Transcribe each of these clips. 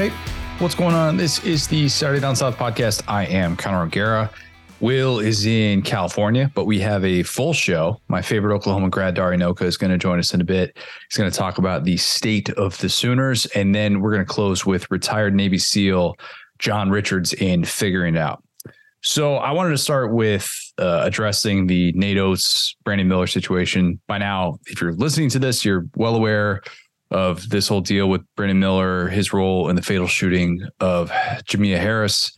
Hey, what's going on? This is the Saturday Down South podcast. I am Connor O'Gara. Will is in California, but we have a full show. My favorite Oklahoma grad, Dari Nowkhah, is going to join us in a bit. He's going to talk about the state of the Sooners, and then we're going to close with retired Navy SEAL John Richards in figuring it out. So I wanted to start with uh, addressing the Nate Oats' Brandon Miller situation. By now, if you're listening to this, you're well aware of this whole deal with Brandon Miller, his role in the fatal shooting of Jamea Harris.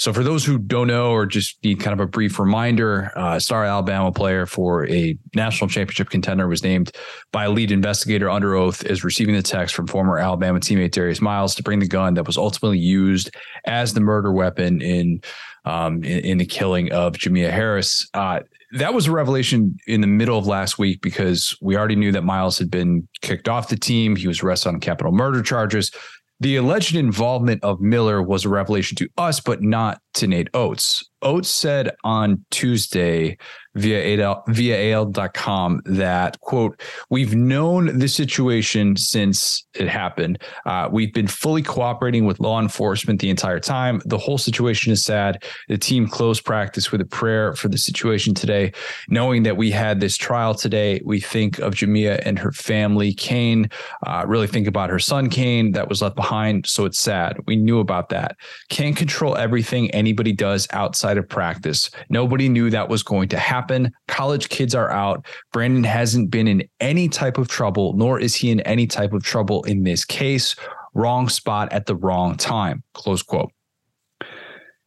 So, for those who don't know or just need kind of a brief reminder, uh, star Alabama player for a national championship contender was named by a lead investigator under oath as receiving the text from former Alabama teammate Darius Miles to bring the gun that was ultimately used as the murder weapon in um, in, in, the killing of Jamea Harris. Uh, that was a revelation in the middle of last week because we already knew that Miles had been kicked off the team. He was arrested on capital murder charges. The alleged involvement of Miller was a revelation to us, but not to Nate Oats. Oats said on Tuesday via AL, via AL.com that, quote, we've known the situation since it happened. Uh, we've been fully cooperating with law enforcement the entire time. The whole situation is sad. The team closed practice with a prayer for the situation today. Knowing that we had this trial today, we think of Jamea and her family. Kane, uh, really think about her son, Kane, that was left behind. So it's sad. We knew about that. Can't control everything anybody does outside of practice. Nobody knew that was going to happen. College kids are out. Brandon hasn't been in any type of trouble, nor is he in any type of trouble in this case. Wrong spot at the wrong time. Close quote.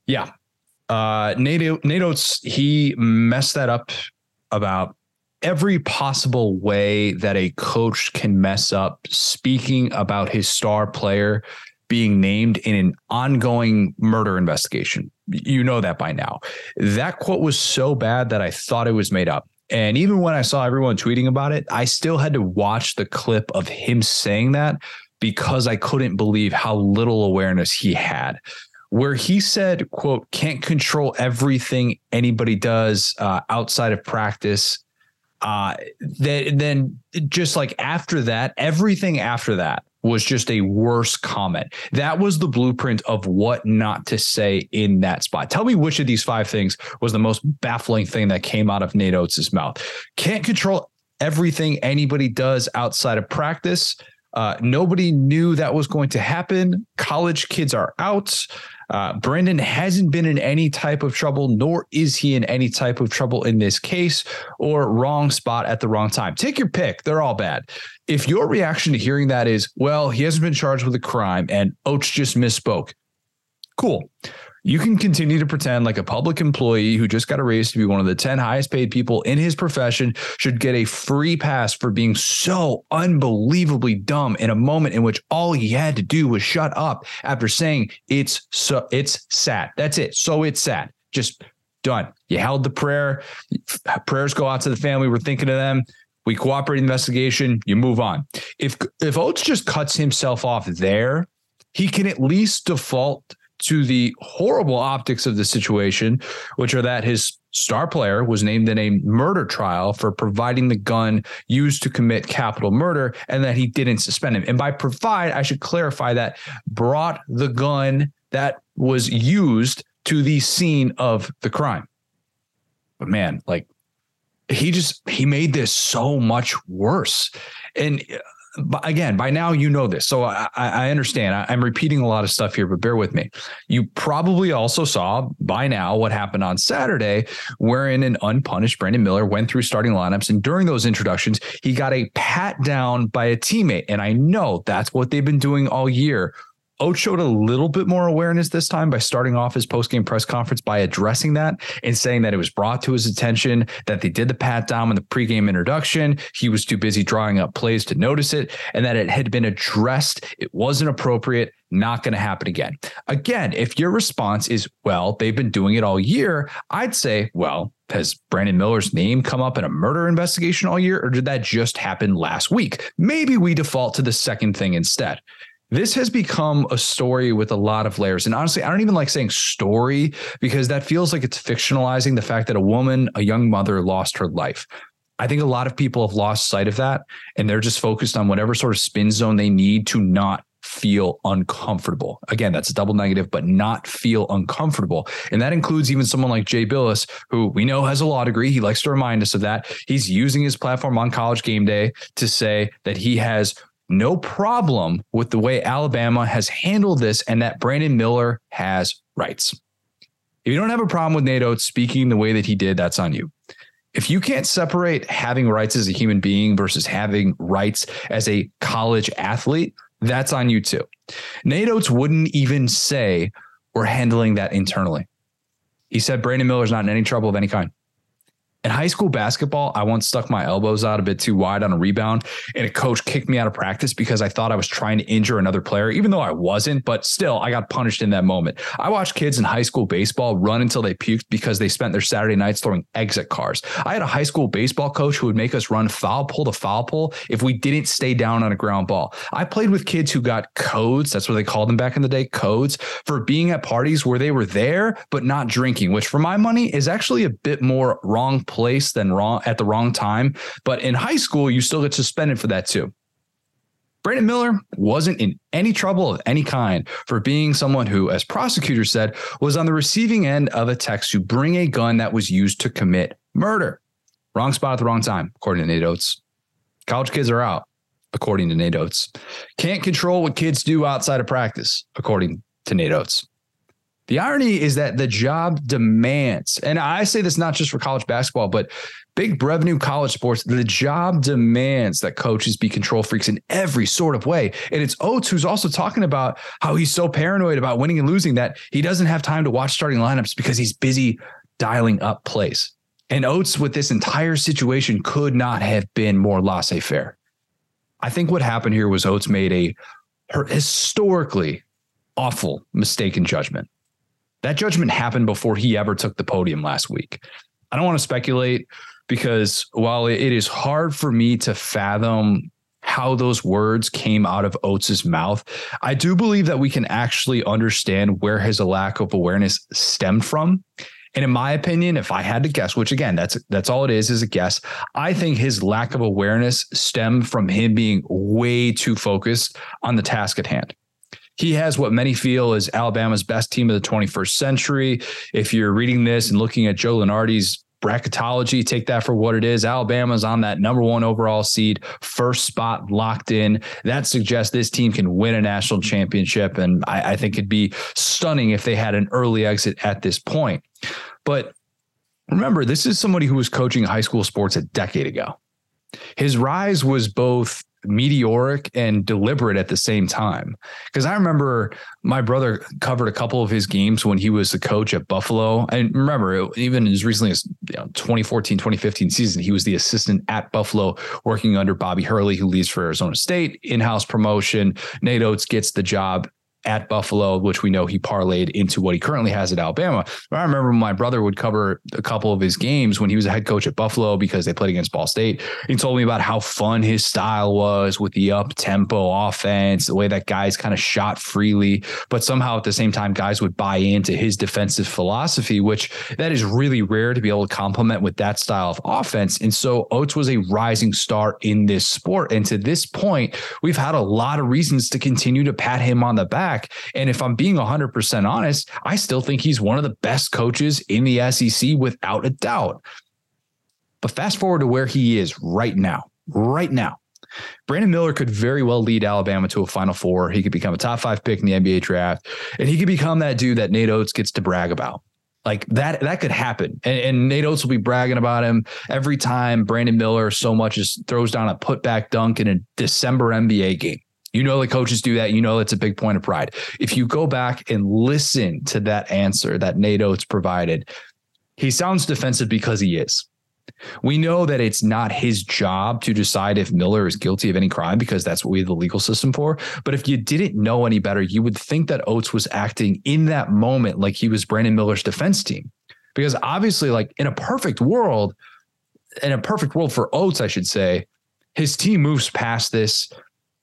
Yeah. Uh, Nate Oats, he messed that up about every possible way that a coach can mess up speaking about his star player being named in an ongoing murder investigation. You know that by now. That quote was so bad that I thought it was made up. And even when I saw everyone tweeting about it, I still had to watch the clip of him saying that because I couldn't believe how little awareness he had. Where he said, quote, can't control everything anybody does uh, outside of practice. Uh, that, then just like after that, everything after that was just a worse comment. That was the blueprint of what not to say in that spot. Tell me which of these five things was the most baffling thing that came out of Nate Oats' mouth. Can't control everything anybody does outside of practice. Uh, nobody knew that was going to happen. College kids are out. Uh, Brandon hasn't been in any type of trouble, nor is he in any type of trouble in this case or wrong spot at the wrong time. Take your pick. They're all bad. If your reaction to hearing that is, well, he hasn't been charged with a crime and Oats just misspoke, cool you can continue to pretend like a public employee who just got a raise to be one of the 10 highest paid people in his profession should get a free pass for being so unbelievably dumb in a moment in which all he had to do was shut up after saying it's so it's sad. That's it. So it's sad. Just done. You held the prayer. Prayers go out to the family. We're thinking of them. We cooperate in investigation. You move on. If if Oats just cuts himself off there, he can at least default to the horrible optics of the situation, which are that his star player was named in a murder trial for providing the gun used to commit capital murder and that he didn't suspend him. And by provide, I should clarify that brought the gun that was used to the scene of the crime. But man, like he just he made this so much worse. And uh, again, by now you know this, so I, I understand. I, am repeating a lot of stuff here, but bear with me. You probably also saw by now what happened on Saturday, wherein an unpunished Brandon Miller went through starting lineups, and during those introductions, he got a pat down by a teammate, and I know that's what they've been doing all year Oats showed a little bit more awareness this time by starting off his post-game press conference by addressing that and saying that it was brought to his attention that they did the pat down in the pregame introduction. He was too busy drawing up plays to notice it, and that it had been addressed. It wasn't appropriate. Not going to happen again. Again, if your response is, well, they've been doing it all year, I'd say, well, has Brandon Miller's name come up in a murder investigation all year, or did that just happen last week? Maybe we default to the second thing instead this has become a story with a lot of layers. And honestly, I don't even like saying story because that feels like it's fictionalizing the fact that a woman, a young mother, lost her life. I think a lot of people have lost sight of that and they're just focused on whatever sort of spin zone they need to not feel uncomfortable. Again, that's a double negative, but not feel uncomfortable. And that includes even someone like Jay Bilas, who we know has a law degree. He likes to remind us of that. He's using his platform on college game day to say that he has no problem with the way Alabama has handled this and that Brandon Miller has rights. If you don't have a problem with Nate Oats speaking the way that he did, that's on you. If you can't separate having rights as a human being versus having rights as a college athlete, that's on you too. Nate Oats wouldn't even say we're handling that internally. He said Brandon Miller's not in any trouble of any kind. In high school basketball, I once stuck my elbows out a bit too wide on a rebound, and a coach kicked me out of practice because I thought I was trying to injure another player, even though I wasn't. But still, I got punished in that moment. I watched kids in high school baseball run until they puked because they spent their Saturday nights throwing exit cars. I had a high school baseball coach who would make us run foul pole to foul pole if we didn't stay down on a ground ball. I played with kids who got codes, that's what they called them back in the day, codes, for being at parties where they were there but not drinking, which for my money is actually a bit more wrong place than wrong at the wrong time. But in high school, you still get suspended for that too. Brandon Miller wasn't in any trouble of any kind for being someone who, as prosecutors said, was on the receiving end of a text to bring a gun that was used to commit murder. Wrong spot at the wrong time, according to Nate Oats. College kids are out, according to Nate Oats. Can't control what kids do outside of practice, according to Nate Oats. The irony is that the job demands, and I say this not just for college basketball, but big revenue college sports, the job demands that coaches be control freaks in every sort of way. And it's Oats who's also talking about how he's so paranoid about winning and losing that he doesn't have time to watch starting lineups because he's busy dialing up plays. And Oats, with this entire situation could not have been more laissez faire. I think what happened here was Oats made a historically awful mistake in judgment. That judgment happened before he ever took the podium last week. I don't want to speculate because while it is hard for me to fathom how those words came out of Oats's mouth, I do believe that we can actually understand where his lack of awareness stemmed from. And in my opinion, if I had to guess, which again, that's that's all it is, is a guess. I think his lack of awareness stemmed from him being way too focused on the task at hand. He has what many feel is Alabama's best team of the 21st century. If you're reading this and looking at Joe Lunardi's bracketology, take that for what it is. Alabama's on that number one overall seed, first spot locked in. That suggests this team can win a national championship. And I, I think it'd be stunning if they had an early exit at this point. But remember, this is somebody who was coaching high school sports a decade ago. His rise was both meteoric and deliberate at the same time. Because I remember my brother covered a couple of his games when he was the coach at Buffalo. And remember, even as recently as you know, 2014, 2015 season, he was the assistant at Buffalo working under Bobby Hurley, who leaves for Arizona State, in house promotion. Nate Oats gets the job at Buffalo, which we know he parlayed into what he currently has at Alabama. I remember my brother would cover a couple of his games when he was a head coach at Buffalo because they played against Ball State. He told me about how fun his style was with the up tempo offense, the way that guys kind of shot freely, but somehow at the same time, guys would buy into his defensive philosophy, which that is really rare to be able to complement with that style of offense. And so Oats was a rising star in this sport. And to this point, we've had a lot of reasons to continue to pat him on the back back. And if I'm being 100% honest, I still think he's one of the best coaches in the SEC without a doubt. But fast forward to where he is right now, right now. Brandon Miller could very well lead Alabama to a Final Four. He could become a top five pick in the NBA draft, and he could become that dude that Nate Oats gets to brag about. Like that, that could happen. And, and Nate Oats will be bragging about him every time Brandon Miller so much as throws down a putback dunk in a December NBA game. You know the coaches do that. You know it's a big point of pride. If you go back and listen to that answer that Nate Oats provided, he sounds defensive because he is. We know that it's not his job to decide if Miller is guilty of any crime because that's what we have the legal system for. But if you didn't know any better, you would think that Oats was acting in that moment like he was Brandon Miller's defense team. Because obviously, like in a perfect world, in a perfect world for Oats, I should say, his team moves past this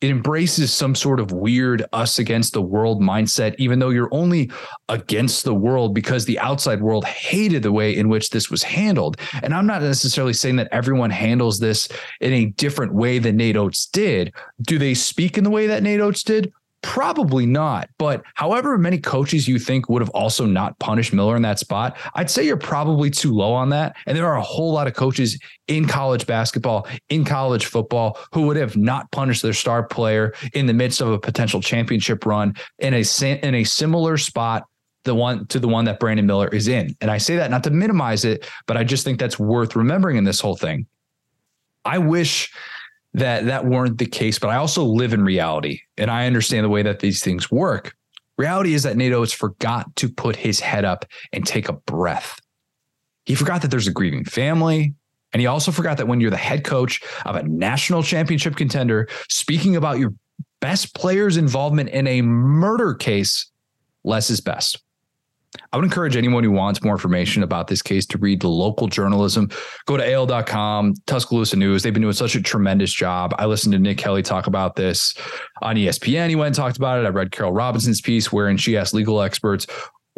it embraces some sort of weird us against the world mindset, even though you're only against the world because the outside world hated the way in which this was handled. And I'm not necessarily saying that everyone handles this in a different way than Nate Oats did. Do they speak in the way that Nate Oats did? Probably not. But however many coaches you think would have also not punished Miller in that spot, I'd say you're probably too low on that. And there are a whole lot of coaches in college basketball, in college football, who would have not punished their star player in the midst of a potential championship run in a in a similar spot the one to the one that Brandon Miller is in. And I say that not to minimize it, but I just think that's worth remembering in this whole thing. I wish that that weren't the case, but I also live in reality and I understand the way that these things work. Reality is that Nate Oats has forgot to put his head up and take a breath. He forgot that there's a grieving family. And he also forgot that when you're the head coach of a national championship contender, speaking about your best player's involvement in a murder case, less is best. I would encourage anyone who wants more information about this case to read the local journalism. Go to AL.com, Tuscaloosa News. They've been doing such a tremendous job. I listened to Nick Kelly talk about this on ESPN. He went and talked about it. I read Carol Robinson's piece wherein she asked legal experts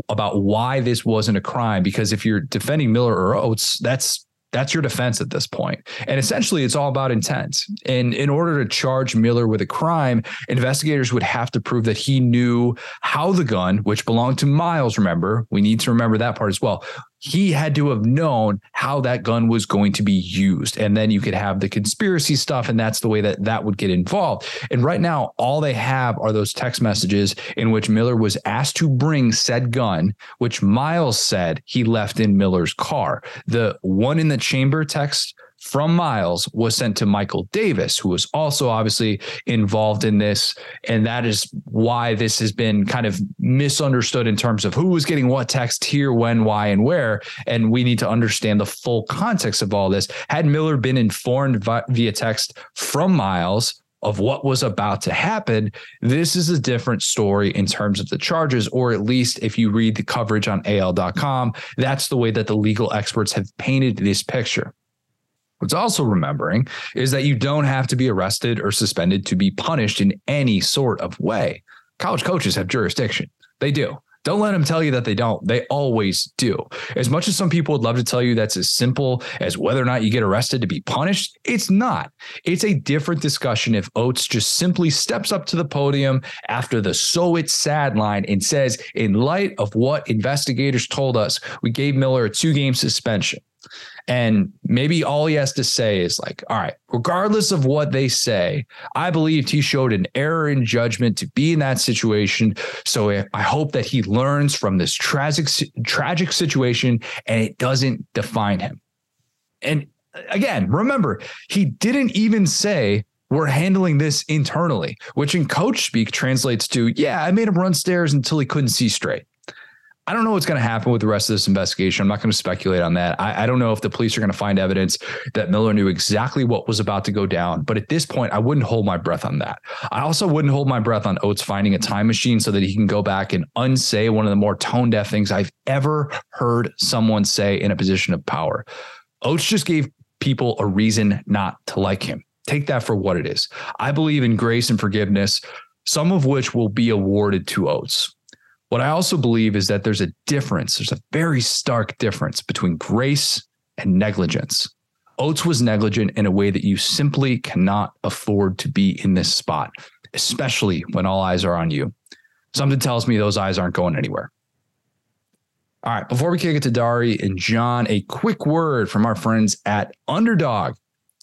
about why this wasn't a crime. Because if you're defending Miller or Oats, that's that's your defense at this point. And essentially, it's all about intent. And in order to charge Miller with a crime, investigators would have to prove that he knew how the gun, which belonged to Miles, remember, we need to remember that part as well, he had to have known how that gun was going to be used. And then you could have the conspiracy stuff, and that's the way that that would get involved. And right now, all they have are those text messages in which Miller was asked to bring said gun, which Miles said he left in Miller's car. The one in the chamber text from Miles was sent to Michael Davis, who was also obviously involved in this. And that is why this has been kind of misunderstood in terms of who was getting what text here, when, why, and where. And we need to understand the full context of all this. Had Miller been informed via text from Miles, of what was about to happen, this is a different story in terms of the charges, or at least if you read the coverage on AL.com, that's the way that the legal experts have painted this picture. What's also remembering is that you don't have to be arrested or suspended to be punished in any sort of way. College coaches have jurisdiction. They do. Don't let them tell you that they don't. They always do. As much as some people would love to tell you that's as simple as whether or not you get arrested to be punished, it's not. It's a different discussion if Oats just simply steps up to the podium after the so it's sad line and says, in light of what investigators told us, we gave Miller a two game suspension. And maybe all he has to say is like, all right, regardless of what they say, I believed he showed an error in judgment to be in that situation. So I hope that he learns from this tragic, tragic situation and it doesn't define him. And again, remember, he didn't even say, we're handling this internally, which in coach speak translates to, yeah, I made him run stairs until he couldn't see straight. I don't know what's going to happen with the rest of this investigation. I'm not going to speculate on that. I, I don't know if the police are going to find evidence that Miller knew exactly what was about to go down. But at this point, I wouldn't hold my breath on that. I also wouldn't hold my breath on Oats finding a time machine so that he can go back and unsay one of the more tone deaf things I've ever heard someone say in a position of power. Oats just gave people a reason not to like him. Take that for what it is. I believe in grace and forgiveness, some of which will be awarded to Oats. What I also believe is that there's a difference, there's a very stark difference between grace and negligence. Oats was negligent in a way that you simply cannot afford to be in this spot, especially when all eyes are on you. Something tells me those eyes aren't going anywhere. All right, before we kick it to Dari and John, a quick word from our friends at Underdog.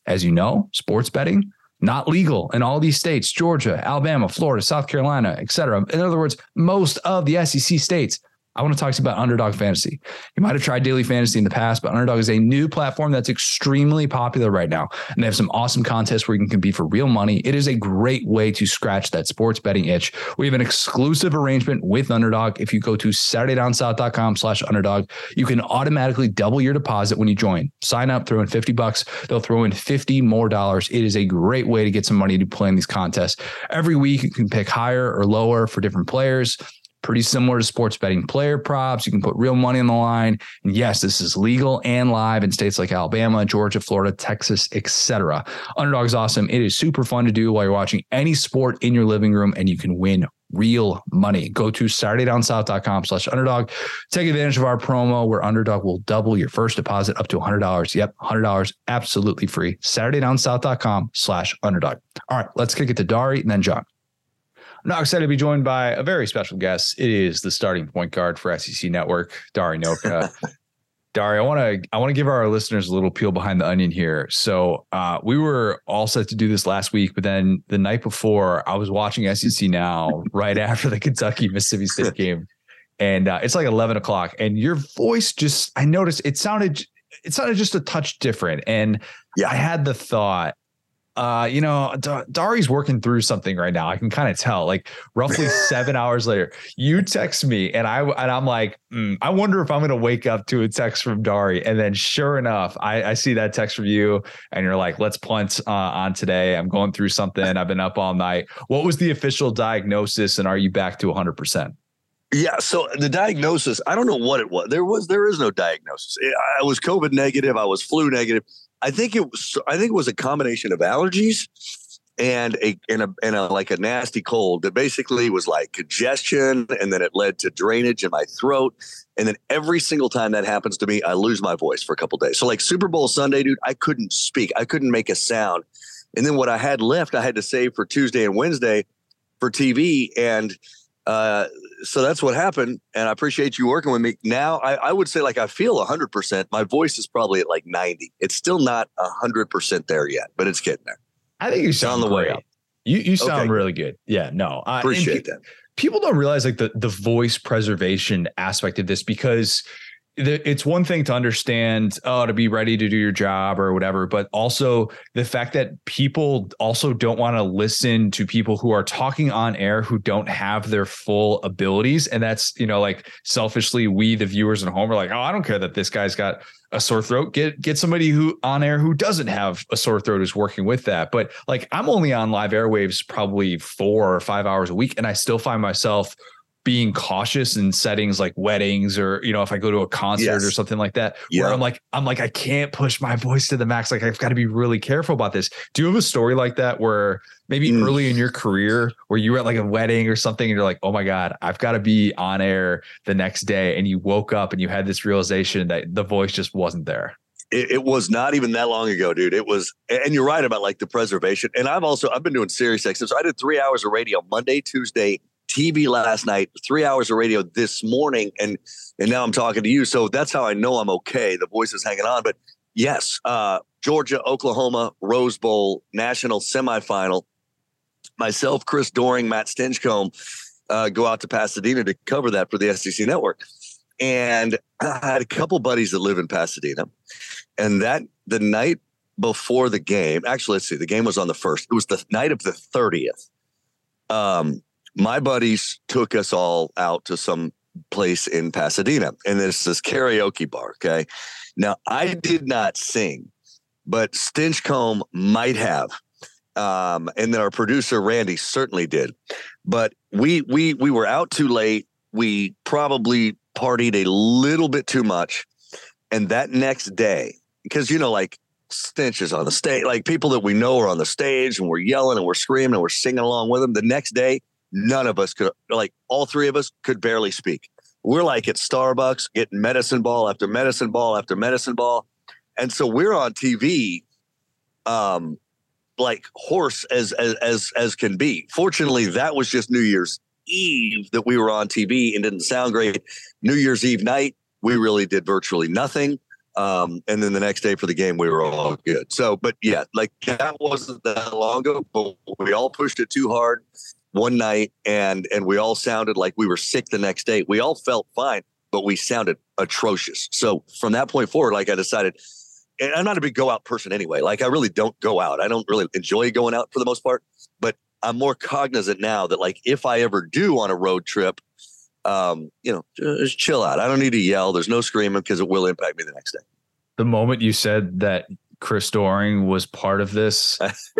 As you know, sports betting not legal in all these states Georgia, Alabama, Florida, South Carolina, et cetera. In other words, most of the SEC states I want to talk to you about Underdog Fantasy. You might have tried Daily Fantasy in the past, but Underdog is a new platform that's extremely popular right now. And they have some awesome contests where you can compete for real money. It is a great way to scratch that sports betting itch. We have an exclusive arrangement with Underdog. If you go to SaturdayDownSouth.com slash underdog, you can automatically double your deposit when you join. Sign up, throw in 50 bucks. They'll throw in 50 more dollars. It is a great way to get some money to play in these contests. Every week you can pick higher or lower for different players pretty similar to sports betting player props. You can put real money on the line. And yes, this is legal and live in states like Alabama, Georgia, Florida, Texas, etc. Underdog is awesome. It is super fun to do while you're watching any sport in your living room, and you can win real money. Go to SaturdayDownSouth.com slash underdog. Take advantage of our promo where underdog will double your first deposit up to $100. Yep, $100 absolutely free. SaturdayDownSouth.com slash underdog. All right, let's kick it to Dari and then John. I'm now excited to be joined by a very special guest. It is the starting point guard for SEC Network, Dari Nowkhah. Dari, I want to I want to give our listeners a little peel behind the onion here. So uh, we were all set to do this last week, but then the night before, I was watching SEC Now right after the Kentucky Mississippi State game, and uh, it's like eleven o'clock, and your voice just I noticed it sounded it sounded just a touch different, and yeah, I had the thought uh, you know, D- Dari's working through something right now. I can kind of tell. Like roughly seven hours later, you text me, and I and I'm like, mm, I wonder if I'm going to wake up to a text from Dari. And then, sure enough, I, I see that text from you, and you're like, let's punt uh, on today. I'm going through something. I've been up all night. What was the official diagnosis, and are you back to 100 percent? Yeah. So the diagnosis, I don't know what it was. There was there is no diagnosis. I was COVID negative. I was flu negative. I think it was. I think it was a combination of allergies and a and a and a like a nasty cold that basically was like congestion, and then it led to drainage in my throat. And then every single time that happens to me, I lose my voice for a couple days. So like Super Bowl Sunday, dude, I couldn't speak. I couldn't make a sound. And then what I had left, I had to save for Tuesday and Wednesday for TV. And uh, so that's what happened. And I appreciate you working with me. Now, I, I would say like I feel 100%. My voice is probably at like 90. It's still not 100% there yet, but it's getting there. I think you sound on the way up. You, you sound okay. really good. Yeah, no. I appreciate that. People don't realize like the, the voice preservation aspect of this because – it's one thing to understand oh to be ready to do your job or whatever but also the fact that people also don't want to listen to people who are talking on air who don't have their full abilities. And that's you know like selfishly we the viewers at home are like oh i don't care that this guy's got a sore throat. Get get somebody who on air who doesn't have a sore throat who's working with that. But like i'm only on live airwaves probably 4 or 5 hours a week and i still find myself being cautious in settings like weddings or you know if I go to a concert yes. or something like that yeah. where I'm like I'm like I can't push my voice to the max like I've got to be really careful about this. Do you have a story like that where maybe mm. early in your career where you were at like a wedding or something and you're like oh my god I've got to be on air the next day and you woke up and you had this realization that the voice just wasn't there? It, it, was not even that long ago, dude. It was, and you're right about like the preservation. And I've also I've been doing Sirius XM, so I did three hours of radio Monday, Tuesday, TV last night, three hours of radio this morning, and and now I'm talking to you. So that's how I know I'm okay. The voice is hanging on. But yes, uh, Georgia, Oklahoma, Rose Bowl, national semifinal. Myself, Chris Doering, Matt Stinchcomb uh, go out to Pasadena to cover that for the SEC network. And I had a couple buddies that live in Pasadena. And that the night before the game, actually, let's see, the game was on the first. It was the night of the 30th. Um, my buddies took us all out to some place in Pasadena, and there's this karaoke bar. Okay. Now, I did not sing, but Stinchcomb might have. Um, and then our producer Randy certainly did. But we we we were out too late. We probably partied a little bit too much. And that next day, because you know, like Stinch is on the stage, like people that we know are on the stage and we're yelling and we're screaming and we're singing along with them. The next day, none of us could like all three of us could barely speak. We're like at starbucks getting medicine ball after medicine ball after medicine ball. And so we're on tv um like hoarse as as as, as can be. Fortunately that was just new year's eve that we were on tv and didn't sound great. New year's eve night we really did virtually nothing. Um, and then the next day for the game, we were all good. So, but yeah, like that wasn't that long ago, but we all pushed it too hard one night and and we all sounded like we were sick the next day. We all felt fine, but we sounded atrocious. So from that point forward, like I decided, and I'm not a big go out person anyway. Like I really don't go out. I don't really enjoy going out for the most part, but I'm more cognizant now that like if I ever do on a road trip, um, you know, just chill out. I don't need to yell. There's no screaming because it will impact me the next day. The moment you said that Chris Doering was part of this.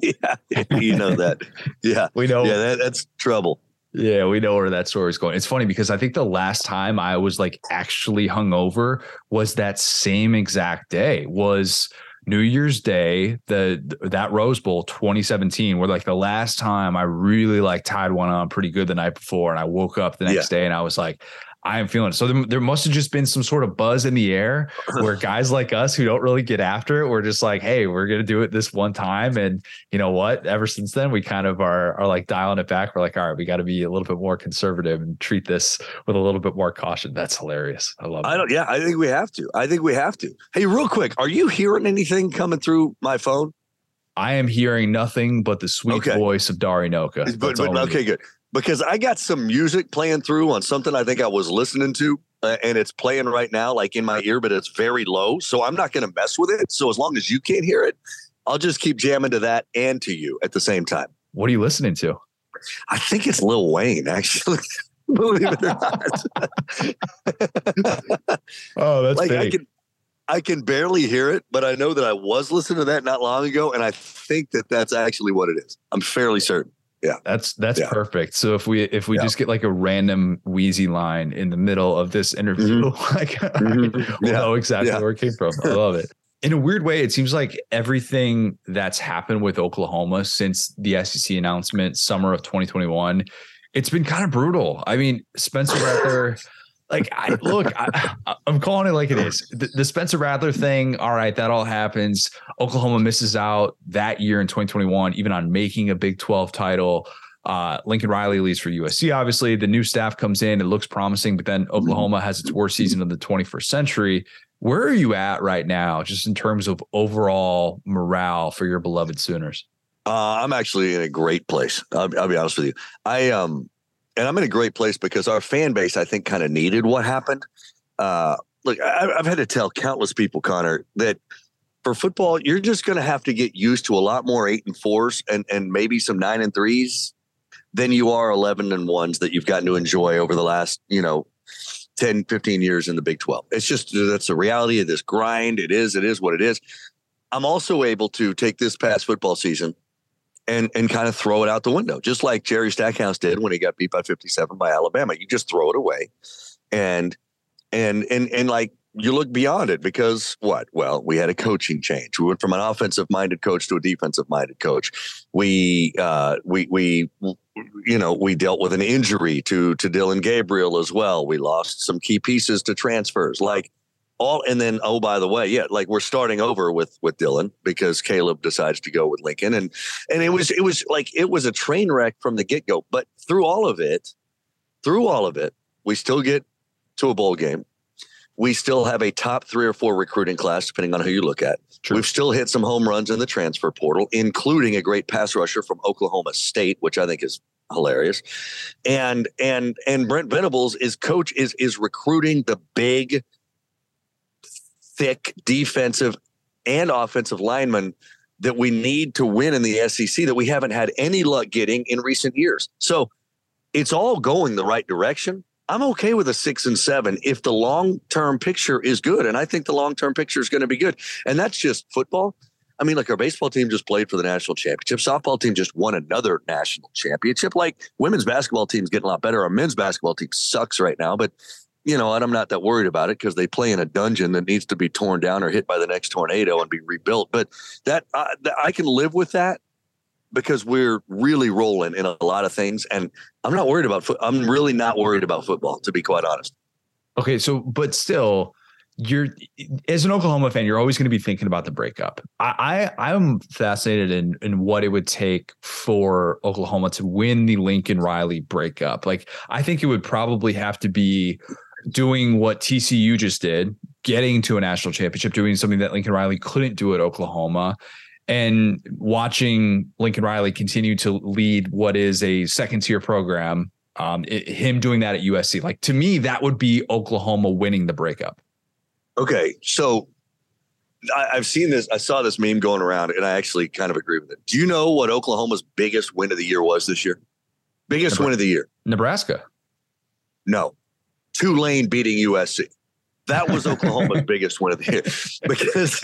yeah, you know that. Yeah, we know. Yeah, that, that's trouble. Yeah, we know where that story is going. It's funny because I think the last time I was like actually hungover was that same exact day. Was New Year's Day, the that Rose Bowl 2017, where like the last time I really like tied one on pretty good the night before, and I woke up the next yeah. day and I was like, I am feeling it. So there, there must have just been some sort of buzz in the air where guys like us who don't really get after it, we're just like, hey, we're gonna do it this one time. And you know what? Ever since then, we kind of are are like dialing it back. We're like, all right, we got to be a little bit more conservative and treat this with a little bit more caution. That's hilarious. I love. It. I don't. Yeah, I think we have to. I think we have to. Hey, real quick, are you hearing anything coming through my phone? I am hearing nothing but the sweet okay. voice of Dari Nowkhah. But, but okay, good because I got some music playing through on something I think I was listening to, uh, and it's playing right now, like in my ear, but it's very low. So I'm not going to mess with it. So as long as you can't hear it, I'll just keep jamming to that and to you at the same time. What are you listening to? I think it's Lil Wayne, actually. Believe it or not. oh, that's like big. I can I can barely hear it, but I know that I was listening to that not long ago, and I think that that's actually what it is. I'm fairly certain yeah that's that's yeah. perfect so if we if we yeah. just get like a random Weezy line in the middle of this interview mm-hmm. like mm-hmm. we'll yeah. know exactly where it came from i love it in a weird way it seems like everything that's happened with oklahoma since the sec announcement summer of 2021 it's been kind of brutal i mean spencer rattler like I look, I, am calling it like it is. The, the, Spencer Rattler thing, all right, that all happens. Oklahoma misses out that year in 2021, even on making a Big 12 title. Uh, Lincoln Riley leaves for USC. Obviously, the new staff comes in. It looks promising, but then Oklahoma has its worst season of the 21st century. Where are you at right now, just in terms of overall morale for your beloved Sooners? Uh, I'm actually in a great place. I'll, I'll be honest with you. I um and I'm in a great place because our fan base, I think, kind of needed what happened. Uh, look, I, I've had to tell countless people, Connor, that for football, you're just going to have to get used to a lot more eight and fours and and maybe some nine and threes than you are 11 and ones that you've gotten to enjoy over the last, you know, 10, 15 years in the Big 12. It's just that's the reality of this grind. It is, it is what it is. I'm also able to take this past football season and and kind of throw it out the window, just like Jerry Stackhouse did when he got beat by 57 by Alabama. You just throw it away, and and and and like you look beyond it because what? Well, we had a coaching change. We went from an offensive minded coach to a defensive minded coach. We uh, we we you know we dealt with an injury to to Dillon Gabriel as well. We lost some key pieces to transfers, like all and then oh by the way yeah like we're starting over with with Dillon because Caleb decides to go with Lincoln and and it was it was like it was a train wreck from the get go but through all of it through all of it we still get to a bowl game. We still have a top 3 or 4 recruiting class depending on who you look at. True. we've still hit some home runs in the transfer portal including a great pass rusher from Oklahoma State which I think is hilarious. And and and Brent Venables is coach is is recruiting the big thick defensive and offensive linemen that we need to win in the SEC that we haven't had any luck getting in recent years. So it's all going the right direction. I'm okay with a six and seven if the long term picture is good. And I think the long term picture is going to be good. And that's just football. I mean, like our baseball team just played for the national championship. Softball team just won another national championship. Like women's basketball team's getting a lot better. Our men's basketball team sucks right now, but you know, and I'm not that worried about it because they play in a dungeon that needs to be torn down or hit by the next tornado and be rebuilt. But that uh, I can live with that because we're really rolling in a lot of things, and I'm not worried about. I'm really not worried about football, to be quite honest. Okay, so but still, you're as an Oklahoma fan, you're always going to be thinking about the breakup. I, I am fascinated in in what it would take for Oklahoma to win the Lincoln Riley breakup. Like I think it would probably have to be doing what TCU just did, getting to a national championship, doing something that Lincoln Riley couldn't do at Oklahoma, and watching Lincoln Riley continue to lead what is a second tier program. Um, it, him doing that at USC, like to me, that would be Oklahoma winning the breakup. Okay, so I, have seen this. I saw this meme going around, and I actually kind of agree with it. Do you know what Oklahoma's biggest win of the year was this year? Biggest Nebraska. win of the year? Nebraska. No, Tulane beating USC. That was Oklahoma's biggest win of the year because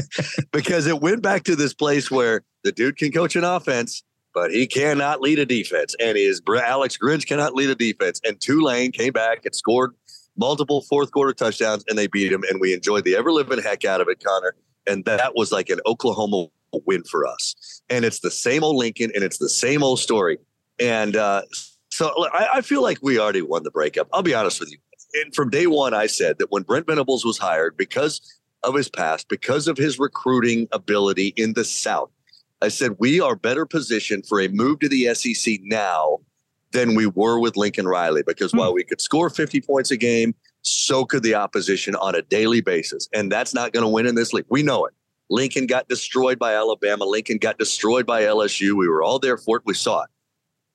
because it went back to this place where the dude can coach an offense, but he cannot lead a defense, and his Alex Grinch cannot lead a defense. And Tulane came back and scored multiple fourth quarter touchdowns, and they beat him. And we enjoyed the ever living heck out of it, Connor. And that was like an Oklahoma win for us. And it's the same old Lincoln, and it's the same old story. And uh, so I, I feel like we already won the breakup. I'll be honest with you and from day one, I said that when Brent Venables was hired, because of his past, because of his recruiting ability in the South, I said we are better positioned for a move to the SEC now than we were with Lincoln Riley because hmm. while we could score 50 points a game, so could the opposition on a daily basis. And that's not going to win in this league. We know it. Lincoln got destroyed by Alabama. Lincoln got destroyed by LSU. We were all there for it. We saw it.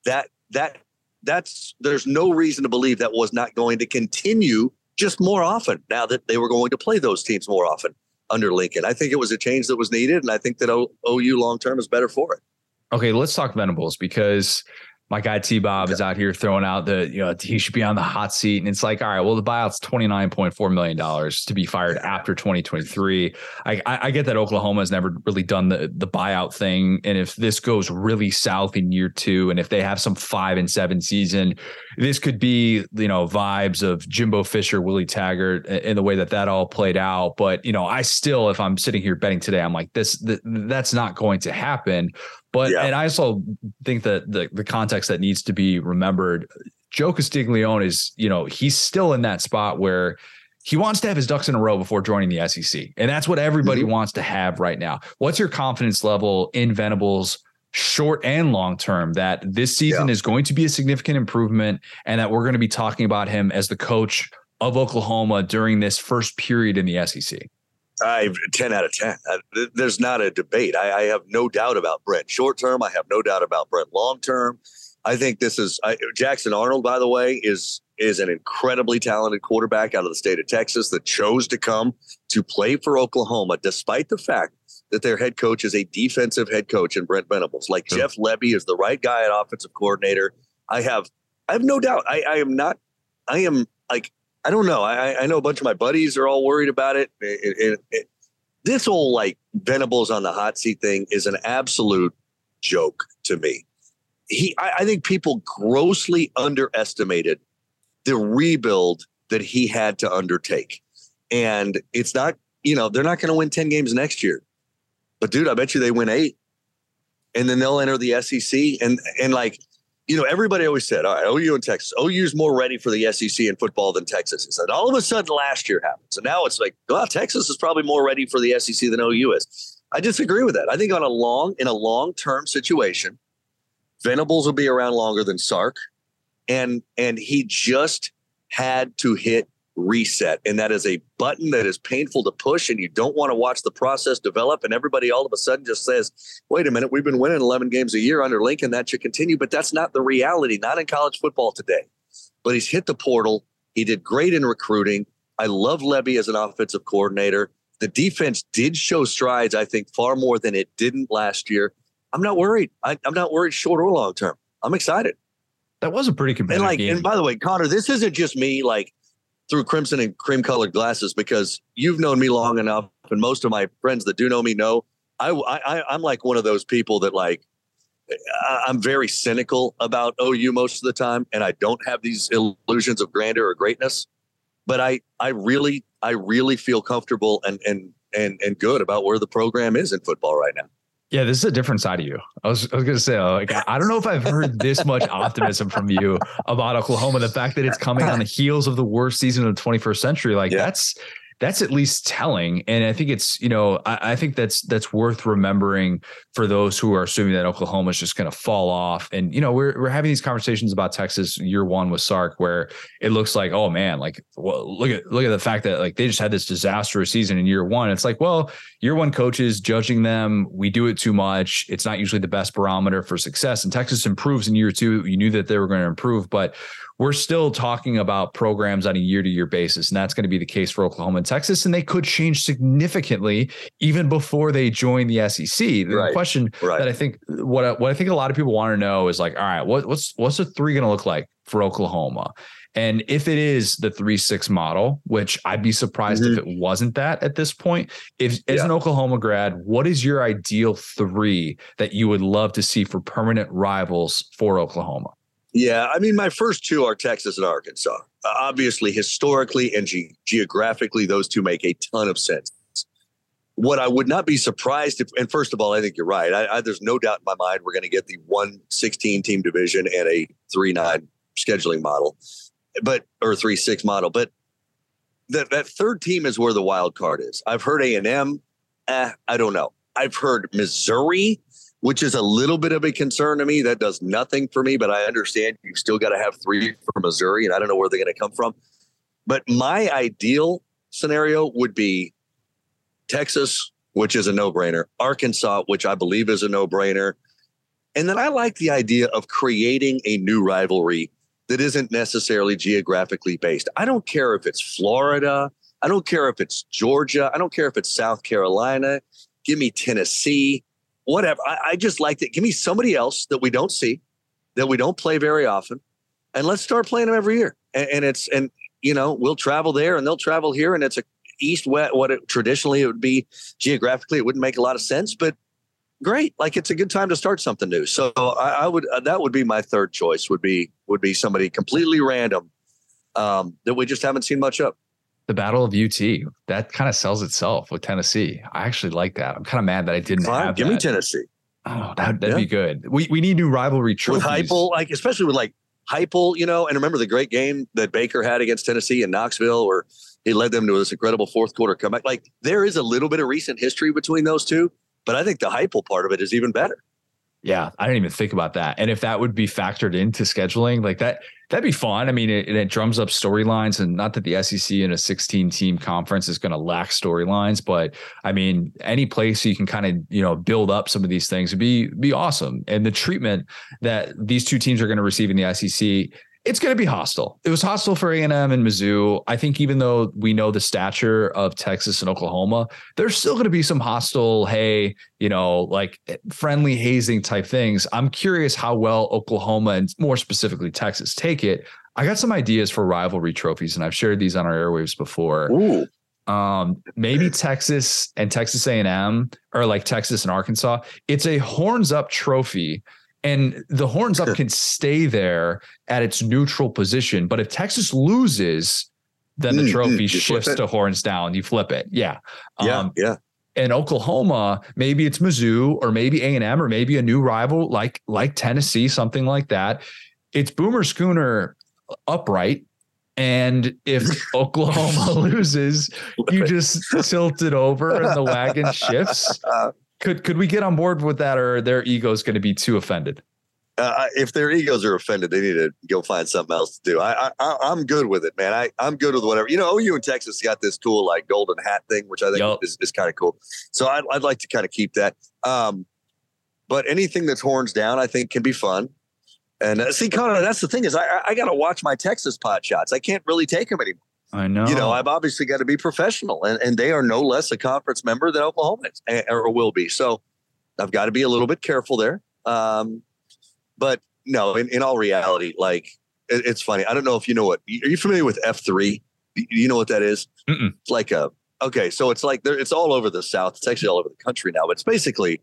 That that that's there's no reason to believe that was not going to continue just more often now that they were going to play those teams more often under Lincoln. I think it was a change that was needed, and I think that o, OU long term is better for it. Okay, let's talk Venables because my guy T Bob is out here throwing out the, you know, he should be on the hot seat. And it's like, all right, well, the buyout's $29.4 million to be fired after 2023. I, I get that Oklahoma has never really done the, the buyout thing. And if this goes really south in year two, and if they have some five and seven season, this could be, you know, vibes of Jimbo Fisher, Willie Taggart in the way that that all played out. But, you know, I still, if I'm sitting here betting today, I'm like, this, th- that's not going to happen. But yeah. and I also think that the the context that needs to be remembered, Joe Castiglione is, you know, he's still in that spot where he wants to have his ducks in a row before joining the SEC. And that's what everybody mm-hmm. wants to have right now. What's your confidence level in Venables short and long term that this season yeah. is going to be a significant improvement and that we're going to be talking about him as the coach of Oklahoma during this first period in the SEC? I 10 out of 10. I, there's not a debate. I, I, have no doubt about Brent. Short term, I have no doubt about Brent. Long term, I think this is I, Jackson Arnold. By the way, is is an incredibly talented quarterback out of the state of Texas that chose to come to play for Oklahoma, despite the fact that their head coach is a defensive head coach in Brent Venables. Like. Jeff Lebby is the right guy at offensive coordinator. I have I have no doubt. I, I am not. I am like I don't know. I, I know a bunch of my buddies are all worried about it. It, it, it. This whole like Venables on the hot seat thing is an absolute joke to me. He, I, I think people grossly underestimated the rebuild that he had to undertake, and it's not. You know, they're not going to win ten games next year, but dude, I bet you they win eight, and then they'll enter the SEC, and and like you know, everybody always said, all right, OU and Texas, OU's more ready for the SEC in football than Texas is. And all of a sudden last year happened. So now it's like, well, Texas is probably more ready for the SEC than OU is. I disagree with that. I think on a long, in a long term situation, Venables will be around longer than Sark. And and he just had to hit reset. And that is a button that is painful to push, and you don't want to watch the process develop. And everybody all of a sudden just says, wait a minute, we've been winning 11 games a year under Lincoln. That should continue. But that's not the reality, not in college football today. But he's hit the portal. He did great in recruiting. I love Lebby as an offensive coordinator. The defense did show strides, I think, far more than it didn't last year. I'm not worried. I, am not worried short or long term. I'm excited. That was a pretty competitive and like, game. And by the way, Connor, this isn't just me like through crimson and cream colored glasses because you've known me long enough, and most of my friends that do know me know I, I I'm like one of those people that like I'm very cynical about OU most of the time, and I don't have these illusions of grandeur or greatness. But I I really I really feel comfortable and and and and good about where the program is in football right now. Yeah, this is a different side of you. I was, I was going to say, like, I don't know if I've heard this much optimism from you about Oklahoma. The fact that it's coming on the heels of the worst season of the 21st century, like, yeah. that's that's at least telling. And I think it's, you know, I, I, think that's that's worth remembering for those who are assuming that Oklahoma is just going to fall off. And you know, we're we're having these conversations about Texas year one with Sark, where it looks like, oh man, like well, look at look at the fact that like they just had this disastrous season in year one. It's like, well, year one coaches judging them, we do it too much. It's not usually the best barometer for success. And Texas improves in year two. You knew that they were going to improve, but we're still talking about programs on a year to year basis. And that's going to be the case for Oklahoma and Texas. And they could change significantly even before they join the SEC. The right. question right. that I think what I, what I think a lot of people want to know is like, all right, what, what's what's the three going to look like for Oklahoma? And if it is the three six model, which I'd be surprised mm-hmm. if it wasn't that at this point, if as yeah. an Oklahoma grad, what is your ideal three that you would love to see for permanent rivals for Oklahoma? Yeah, I mean, my first two are Texas and Arkansas. Uh, obviously, historically and ge- geographically, those two make a ton of sense. What I would not be surprised if, and first of all, I think you're right. I, I, there's no doubt in my mind we're going to get the one 16 team division and a three nine scheduling model. but or three six model, but that that third team is where the wild card is. I've heard A and M. Eh, I don't know. I've heard Missouri, which is a little bit of a concern to me. That does nothing for me, but I understand you still got to have three for Missouri, and I don't know where they're going to come from. But my ideal scenario would be Texas, which is a no brainer, Arkansas, which I believe is a no brainer. And then I like the idea of creating a new rivalry that isn't necessarily geographically based. I don't care if it's Florida. I don't care if it's Georgia. I don't care if it's South Carolina. Give me Tennessee, whatever. I, I just like that. Give me somebody else that we don't see, that we don't play very often, and let's start playing them every year. And, and it's and you know we'll travel there and they'll travel here, and it's a east west. What it, traditionally it would be geographically, it wouldn't make a lot of sense, but great. Like it's a good time to start something new. So I, I would uh, that would be my third choice. Would be would be somebody completely random um, that we just haven't seen much of. The Battle of UT that kind of sells itself with Tennessee. I actually like that. I'm kind of mad that I didn't Fine, have. Give that. me Tennessee. Oh, that, that'd yeah. be good. We we need new rivalry trophies. With Heupel, like especially with like Heupel, you know, and remember the great game that Baker had against Tennessee in Knoxville, where he led them to this incredible fourth quarter comeback. Like there is a little bit of recent history between those two. But I think the Heupel part of it is even better. Yeah, I didn't even think about that. And if that would be factored into scheduling, like that, that'd be fun. I mean, it, it drums up storylines, and not that the SEC in a 16 team conference is going to lack storylines, but I mean, any place you can kind of you know build up some of these things would be be awesome. And the treatment that these two teams are going to receive in the SEC it's going to be hostile. It was hostile for A&M and Mizzou. I think even though we know the stature of Texas and Oklahoma, there's still going to be some hostile, hey, you know, like friendly hazing type things. I'm curious how well Oklahoma and more specifically Texas take it. I got some ideas for rivalry trophies, and I've shared these on our airwaves before. Ooh. Um, maybe Texas and Texas A&M, or like Texas and Arkansas. It's a horns up trophy and the horns up can stay there at its neutral position. But if Texas loses, then the mm, trophy mm, shifts to horns down. You flip it. Yeah. Yeah. Um, yeah. And Oklahoma, maybe it's Mizzou or maybe A and M or maybe a new rival like like Tennessee, something like that. It's Boomer Schooner upright. And if Oklahoma loses, you just tilt it over and the wagon shifts. Could could we get on board with that, or their egos going to be too offended? Uh, if their egos are offended, they need to go find something else to do. I, I I'm good with it, man. I I'm good with whatever. You know, OU and Texas got this cool like golden hat thing, which I think yep. is, is kind of cool. So I'd, I'd like to kind of keep that. Um, but anything that's horns down, I think can be fun. And uh, see, Connor, that's the thing is I I got to watch my Texas pot shots. I can't really take them anymore. I know. You know, I've obviously got to be professional, and, and they are no less a conference member than Oklahoma is, or will be. So I've got to be a little bit careful there. Um, but no, in, in all reality, like it, it's funny. I don't know if you know what. Are you familiar with F three? You know what that is? It's like a okay. So it's like there. It's all over the South. It's actually all over the country now. But it's basically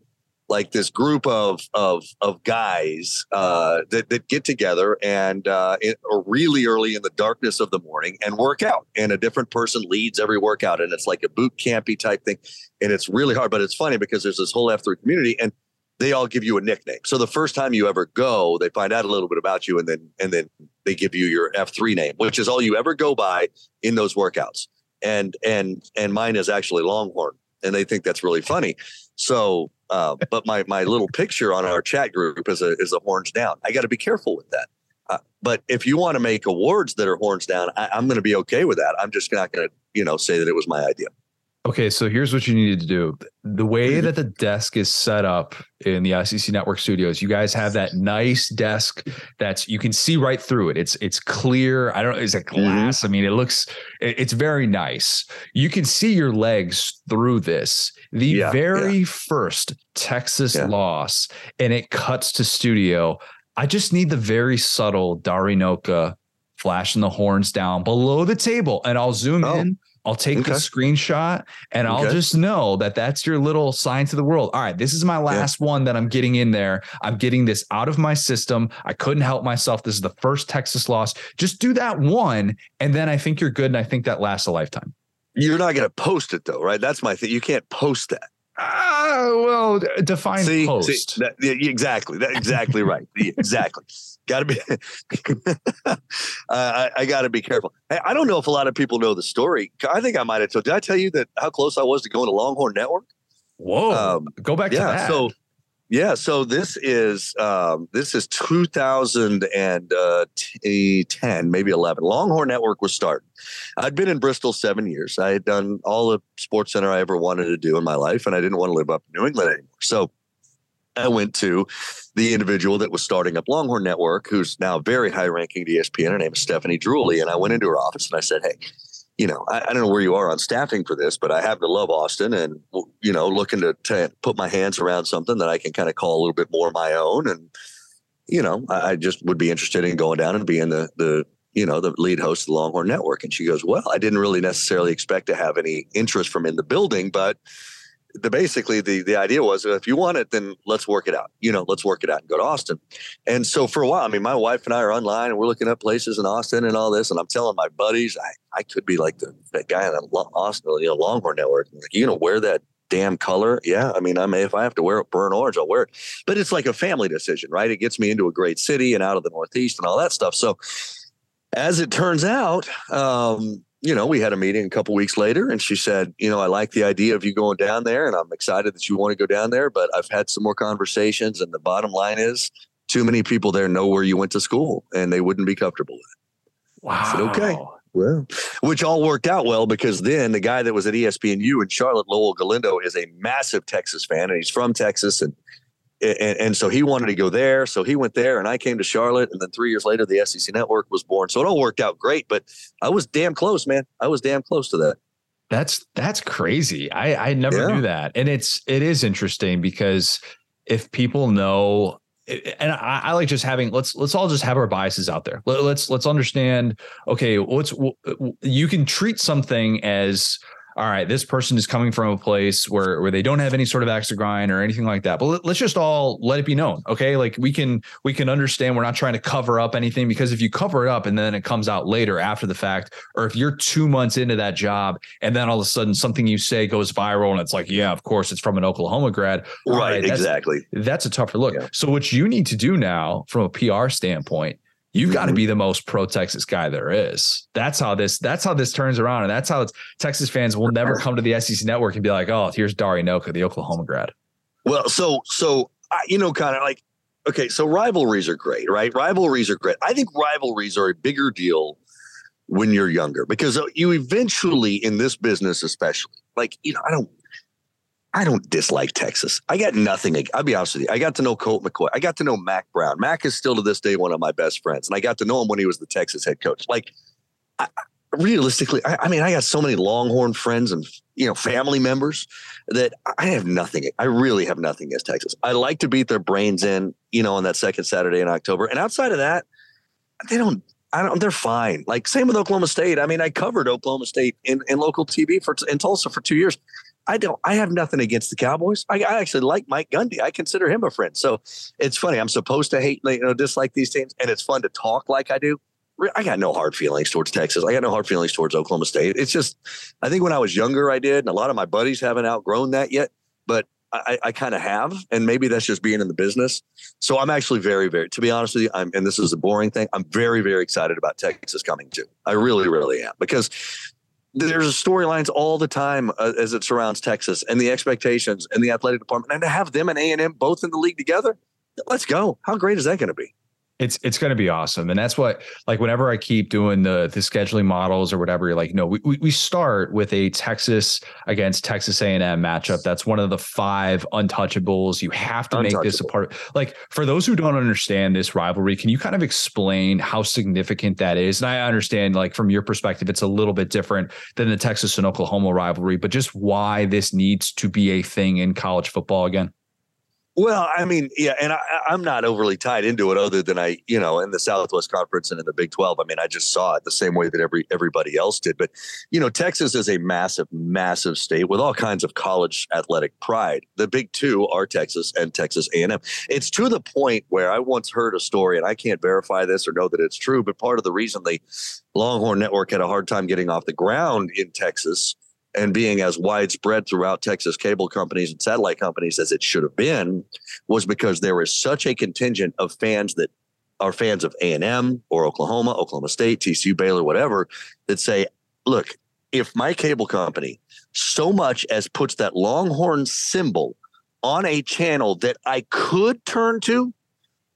like this group of of of guys uh, that that get together and uh, it, really early in the darkness of the morning and work out. And a different person leads every workout, and it's like a boot campy type thing. And it's really hard, but it's funny because there's this whole F three community, and they all give you a nickname. So the first time you ever go, they find out a little bit about you, and then and then they give you your F three name, which is all you ever go by in those workouts. And and and mine is actually Longhorn, and they think that's really funny. So uh, but my my little picture on our chat group is a is a horns down. I got to be careful with that. Uh, but if you want to make awards that are horns down, I, I'm going to be okay with that. I'm just not going to you know say that it was my idea. Okay, so here's what you need to do. The way that the desk is set up in the SEC Network studios, you guys have that nice desk that's you can see right through it. It's it's clear. I don't know, is it mm-hmm. glass? Mm-hmm. I mean, it looks it's very nice. You can see your legs through this. The yeah, very yeah. first Texas yeah. loss, and it cuts to studio. I just need the very subtle Dari Nowkhah flashing the horns down below the table, and I'll zoom oh. in I'll take okay. the screenshot and okay. I'll just know that that's your little sign to the world. All right, this is my last yeah. one that I'm getting in there. I'm getting this out of my system. I couldn't help myself. This is the first Texas loss. Just do that one, and then I think you're good. And I think that lasts a lifetime. You're not going to post it though, right? That's my thing. You can't post that. Uh, well, define see, post. See, that, exactly. That, exactly right. exactly. Got to be. uh, I, I got to be careful. Hey, I don't know if a lot of people know the story. I think I might have told. Did I tell you that how close I was to going to Longhorn Network? Whoa! Um, Go back yeah, to that. So yeah, so this is um, this is 2010, uh, maybe 11. Longhorn Network was started. I'd been in Bristol seven years. I had done all the sports center I ever wanted to do in my life, and I didn't want to live up in New England anymore. So I went to the individual that was starting up Longhorn Network, who's now very high ranking at ESPN. Her name is Stephanie Druley, and I went into her office and I said, "Hey." You know, I, I, don't know where you are on staffing for this, but I happen to love Austin and, you know, looking to, to put my hands around something that I can kind of call a little bit more my own. And, you know, I, I just would be interested in going down and being the, the, you know, the lead host of the Longhorn Network. And she goes, Well, I didn't really necessarily expect to have any interest from in the building, but the basically the the idea was if you want it, then let's work it out. You know, let's work it out and go to Austin. And so for a while, I mean, my wife and I are online and we're looking up places in Austin and all this. And I'm telling my buddies, I, I could be like the that guy in the Austin, you know, Longhorn Network. Like, you gonna wear that damn color? Yeah. I mean, I may if I have to wear it burnt orange, I'll wear it. But it's like a family decision, right? It gets me into a great city and out of the Northeast and all that stuff. So as it turns out, um, you know, we had a meeting a couple weeks later and she said, you know, I like the idea of you going down there and I'm excited that you want to go down there, but I've had some more conversations and the bottom line is too many people there know where you went to school and they wouldn't be comfortable with it. Wow. I said, okay. Well, which all worked out well because then the guy that was at ESPNU in Charlotte, Lowell Galindo, is a massive Texas fan and he's from Texas and and, and, so he wanted to go there. So he went there, and I came to Charlotte. And then three years later, the SEC Network was born. So it all worked out great. But I was damn close, man. I was damn close to that. That's that's crazy. I I never yeah. knew that, and it's it is interesting because if people know and I, I, like just having let's let's all just have our biases out there. Let, let's let's understand. Okay, what's you can treat something as all right, this person is coming from a place where where they don't have any sort of axe to grind or anything like that. But let, us just all let it be known, okay? Like we can we can understand we're not trying to cover up anything because if you cover it up and then it comes out later after the fact, or if you're two months into that job and then all of a sudden something you say goes viral and it's like, yeah, of course it's from an Oklahoma grad, right? right that's, exactly. That's a tougher look. Yeah. So what you need to do now from a PR standpoint You've mm-hmm. got to be the most pro Texas guy there is. That's how this. That's how this turns around, and that's how it's, Texas fans will never come to the SEC network and be like, "Oh, here's Dari Nowkhah, the Oklahoma grad." Well, so so you know, kind of like, okay, so rivalries are great, right? Rivalries are great. I think rivalries are a bigger deal when you're younger because you eventually, in this business, especially, like you know, I don't I don't dislike Texas. I got nothing. I'll be honest with you. I got to know Colt McCoy. I got to know Mack Brown. Mack is still to this day one of my best friends, and I got to know him when he was the Texas head coach. Like, I, realistically, I, I, mean, I got so many Longhorn friends and you know family members that I have nothing. I really have nothing against Texas. I like to beat their brains in, you know, on that second Saturday in October. And outside of that, they don't. I don't. They're fine. Like same with Oklahoma State. I mean, I covered Oklahoma State in, in local TV for in Tulsa for two years. I don't. I have nothing against the Cowboys. I, I, actually like Mike Gundy. I consider him a friend. So it's funny. I'm supposed to hate, you know, dislike these teams, and it's fun to talk like I do. I got no hard feelings towards Texas. I got no hard feelings towards Oklahoma State. It's just, I think when I was younger, I did, and a lot of my buddies haven't outgrown that yet. But I, I kind of have, and maybe that's just being in the business. So I'm actually very, very, to be honest with you, I'm, and this is a boring thing. I'm very, very excited about Texas coming too. I really, really am because there's storylines all the time uh, as it surrounds Texas and the expectations and the athletic department, and to have them and A and M both in the league together, let's go. How great is that going to be? It's it's going to be awesome, and that's what like whenever I keep doing the the scheduling models or whatever, you're like, no, we we start with a Texas against Texas A and M matchup. That's one of the five untouchables. You have to make this a part. Like for those who don't understand this rivalry, can you kind of explain how significant that is? And I understand, like from your perspective, it's a little bit different than the Texas and Oklahoma rivalry, but just why this needs to be a thing in college football again. Well, I mean, yeah, and I, am not overly tied into it, other than I, you know, in the Southwest Conference and in the Big Twelve. I mean, I just saw it the same way that every everybody else did. But you know, Texas is a massive, massive state with all kinds of college athletic pride. The big two are Texas and Texas A&M. It's to the point where I once heard a story, and I can't verify this or know that it's true, but part of the reason the Longhorn Network had a hard time getting off the ground in Texas and being as widespread throughout Texas cable companies and satellite companies as it should have been was because there is such a contingent of fans that are fans of A&M or Oklahoma, Oklahoma State, TCU, Baylor, whatever, that say, look, if my cable company so much as puts that Longhorn symbol on a channel that I could turn to,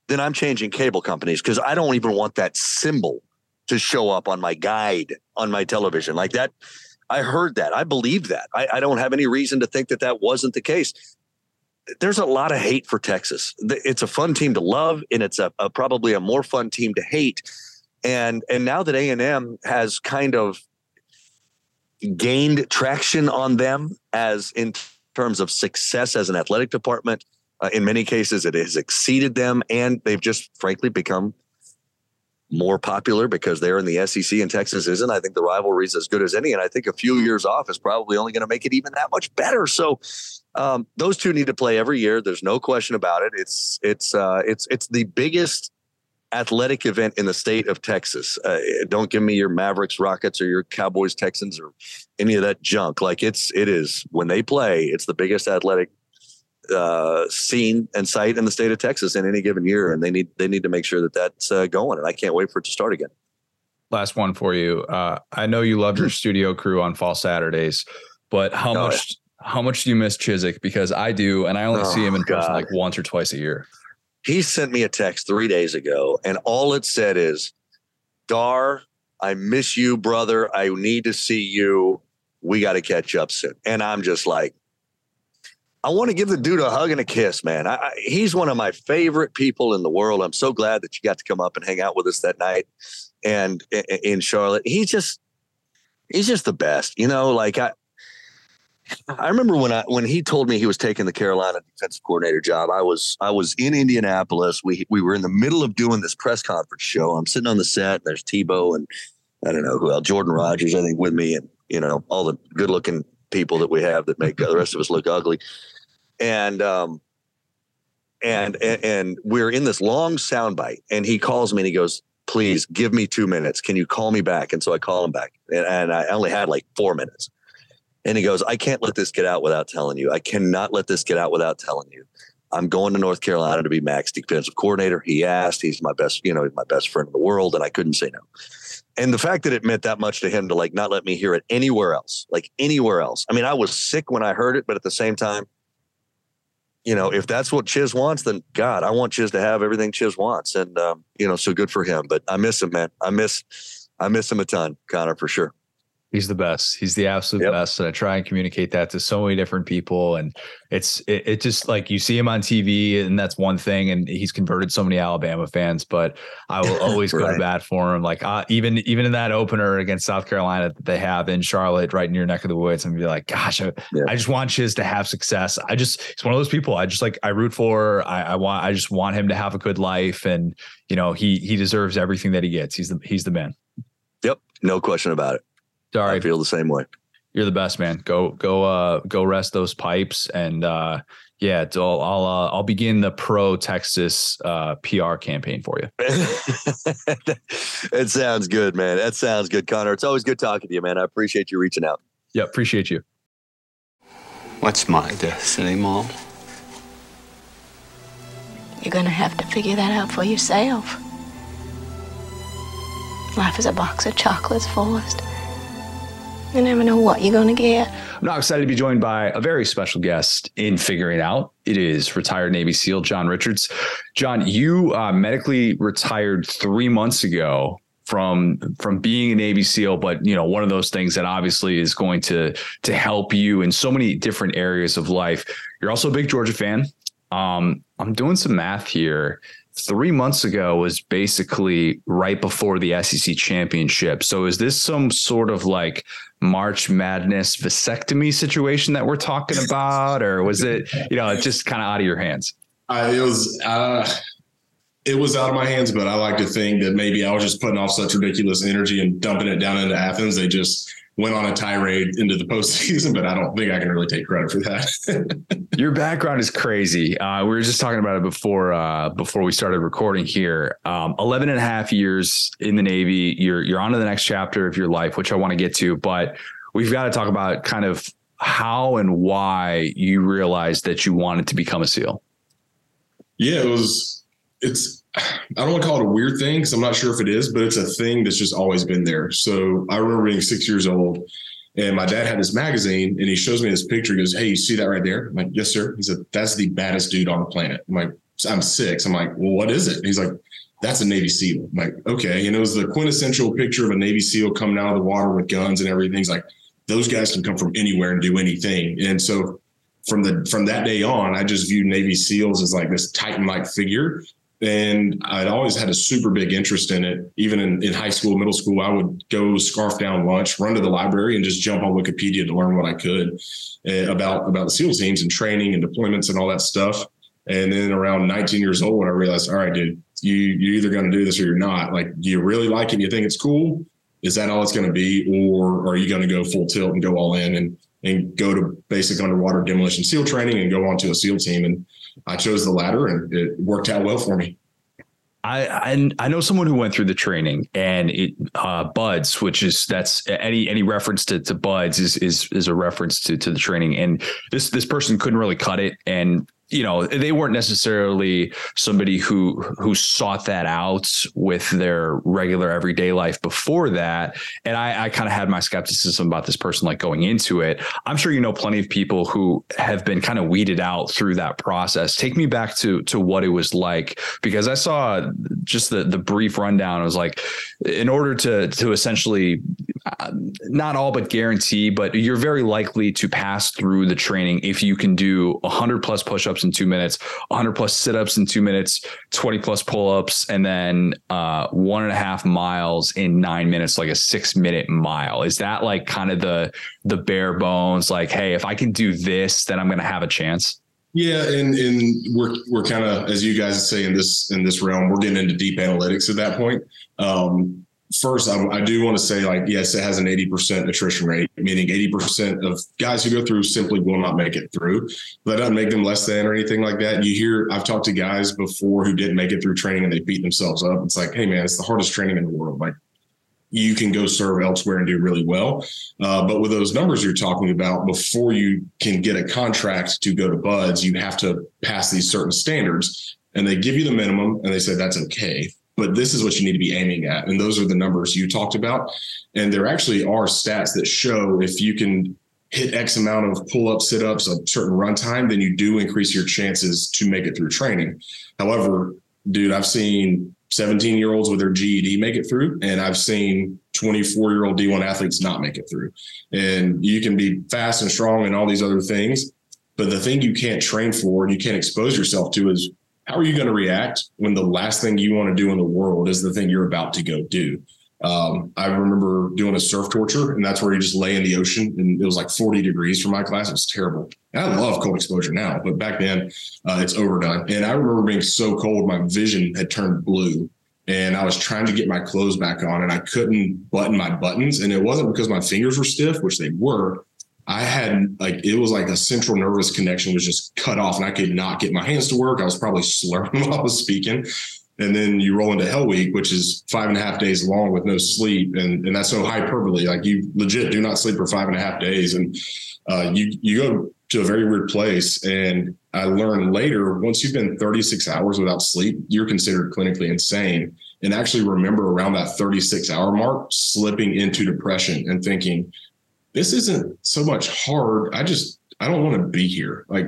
then I'm changing cable companies because I don't even want that symbol to show up on my guide on my television. Like that, I heard that. I believe that. I, I don't have any reason to think that that wasn't the case. There's a lot of hate for Texas. It's a fun team to love, and it's a, a probably a more fun team to hate. And and now that A and M has kind of gained traction on them as in terms of success as an athletic department, uh, in many cases, it has exceeded them, and they've just frankly become more popular because they're in the SEC and Texas isn't. I think the rivalry is as good as any, and I think a few years off is probably only going to make it even that much better. So um, those two need to play every year. There's no question about it. It's it's uh, it's it's the biggest athletic event in the state of Texas. Uh, don't give me your Mavericks, Rockets, or your Cowboys, Texans, or any of that junk. Like it's it is when they play, it's the biggest athletic uh, scene and sight in the state of Texas in any given year, and they need they need to make sure that that's uh, going. And I can't wait for it to start again. Last one for you. Uh, I know you love your studio crew on fall Saturdays, but how oh, much yeah. how much do you miss Chizik? Because I do, and I only oh, see him in person like once or twice a year. He sent me a text three days ago, and all it said is, "Dar, I miss you, brother. I need to see you. We got to catch up soon." And I'm just like, I want to give the dude a hug and a kiss, man. I, I, he's one of my favorite people in the world. I'm so glad that you got to come up and hang out with us that night, and in Charlotte, he's just he's just the best. You know, like I I remember when I when he told me he was taking the Carolina defensive coordinator job. I was I was in Indianapolis. We we were in the middle of doing this press conference show. I'm sitting on the set. There's Tebow and I don't know who else, Jordan Rodgers, I think, with me, and you know all the good looking people that we have that make the rest of us look ugly and um, and and we're in this long soundbite, and he calls me and he goes, "Please give me two minutes. Can you call me back?" And so I call him back, and, and I only had like four minutes. And he goes, "I can't let this get out without telling you. I cannot let this get out without telling you. I'm going to North Carolina to be Mack's defensive coordinator. He asked. He's my best, you know, my best friend in the world, and I couldn't say no. And the fact that it meant that much to him to like not let me hear it anywhere else, like anywhere else. I mean, I was sick when I heard it, but at the same time, you know, if that's what Chiz wants, then God, I want Chiz to have everything Chiz wants. And, um, you know, so good for him. But I miss him, man. I miss, I miss him a ton, Connor, for sure. He's the best. He's the absolute yep. best. And I try and communicate that to so many different people. And it's it, it, just like you see him on TV and that's one thing. And he's converted so many Alabama fans, but I will always right. go to bat for him. Like uh, even even in that opener against South Carolina that they have in Charlotte, right near neck of the woods, and be like, gosh, I, yeah. I just want Chiz to have success. I just it's one of those people I just like I root for. I, I want I just want him to have a good life. And you know, he he deserves everything that he gets. He's the he's the man. Yep. No question about it. Sorry, I feel the same way. You're the best, man. Go go uh go rest those pipes and uh yeah, I'll I'll, uh, I'll begin the pro Texas uh, PR campaign for you. it sounds good, man. That sounds good, Connor. It's always good talking to you, man. I appreciate you reaching out. Yeah, appreciate you. What's my destiny, Mom? You're gonna have to figure that out for yourself. Life is a box of chocolates, Forrest. You never know what you're going to get. I'm now excited to be joined by a very special guest in figuring out. It is retired Navy SEAL John Richards. John, you uh, medically retired three months ago from from being a Navy SEAL, but you know one of those things that obviously is going to to help you in so many different areas of life. You're also a big Georgia fan. Um, I'm doing some math here three months ago was basically right before the SEC championship. So is this some sort of like March Madness vasectomy situation that we're talking about, or was it you know just kind of out of your hands? Uh, it was. Uh, it was out of my hands, but I like to think that maybe I was just putting off such ridiculous energy and dumping it down into Athens. They just went on a tirade into the postseason, but I don't think I can really take credit for that. Your background is crazy. Uh, we were just talking about it before uh, before we started recording here. Um, 11 and a half years in the Navy. You're you're on to the next chapter of your life, which I want to get to. But we've got to talk about kind of how and why you realized that you wanted to become a SEAL. Yeah, it was. It's. I don't want to call it a weird thing because I'm not sure if it is, but it's a thing that's just always been there. So I remember being six years old, and my dad had this magazine, and he shows me this picture. He goes, "Hey, you see that right there?" I'm like, "Yes, sir." He said, "That's the baddest dude on the planet." I'm like, "I'm six. I'm like, "Well, what is it?" And he's like, "That's a Navy SEAL." I'm like, "Okay." And it was the quintessential picture of a Navy SEAL coming out of the water with guns and everything. He's like, "Those guys can come from anywhere and do anything." And so from the from that day on, I just viewed Navy SEALs as like this Titan-like figure. And I'd always had a super big interest in it. Even in, in high school, middle school, I would go scarf down lunch, run to the library, and just jump on Wikipedia to learn what I could uh, about about the SEAL teams and training and deployments and all that stuff. And then around 19 years old, when I realized, all right, dude, you you're either going to do this or you're not. Like, do you really like it? You think it's cool? Is that all it's going to be, or are you going to go full tilt and go all in and and go to basic underwater demolition SEAL training and go on to a SEAL team. And I chose the latter and it worked out well for me. I, I, I know someone who went through the training and it uh, BUD/S, which is that's any any reference to, to BUD/S is is is a reference to to the training. And this this person couldn't really cut it. And you know they weren't necessarily somebody who who sought that out with their regular everyday life before that. And i, I kind of had my skepticism about this person like going into it. I'm sure you know plenty of people who have been kind of weeded out through that process. Take me back to to what it was like because i saw just the the brief rundown. It was like in order to to essentially not all but guarantee but you're very likely to pass through the training if you can do 100 plus push-ups ups in two minutes, 100 plus sit ups in two minutes, 20 plus pull ups, and then uh, one and a half miles in nine minutes, like a six minute mile. Is that like kind of the the bare bones? Like, hey, if I can do this, then I'm going to have a chance. Yeah, and and we're we're kind of as you guys say in this in this realm, we're getting into deep analytics at that point. Um, first, I, I, do want to say, like, yes, it has an 80% attrition rate, meaning 80% of guys who go through simply will not make it through. But that doesn't make them less than or anything like that. You hear, I've talked to guys before who didn't make it through training and they beat themselves up. It's like, hey, man, it's the hardest training in the world. Like, you can go serve elsewhere and do really well. Uh, but with those numbers you're talking about, before you can get a contract to go to BUD/S, you have to pass these certain standards. And they give you the minimum and they say that's okay but this is what you need to be aiming at. And those are the numbers you talked about. And there actually are stats that show if you can hit X amount of pull up, sit ups, a certain runtime, then you do increase your chances to make it through training. However, dude, I've seen 17 year olds with their GED make it through, and I've seen 24 year old D1 athletes not make it through. And you can be fast and strong and all these other things. But the thing you can't train for and you can't expose yourself to is how are you going to react when the last thing you want to do in the world is the thing you're about to go do? Um, I remember doing a surf torture, and that's where you just lay in the ocean, and it was like 40 degrees for my class. It was terrible. And I love cold exposure now, but back then uh, it's overdone. And I remember being so cold, my vision had turned blue, and I was trying to get my clothes back on, and I couldn't button my buttons. And it wasn't because my fingers were stiff, which they were. I had like it was like a central nervous connection was just cut off, and I could not get my hands to work. I was probably slurring while I was speaking. And then you roll into Hell Week, which is five and a half days long with no sleep, and and that's no hyperbole. Like you legit do not sleep for five and a half days, and uh, you you go to a very weird place. And I learned later, once you've been 36 hours without sleep, you're considered clinically insane. And actually remember around that 36 hour mark, slipping into depression and thinking, this isn't so much hard. I just I don't want to be here. Like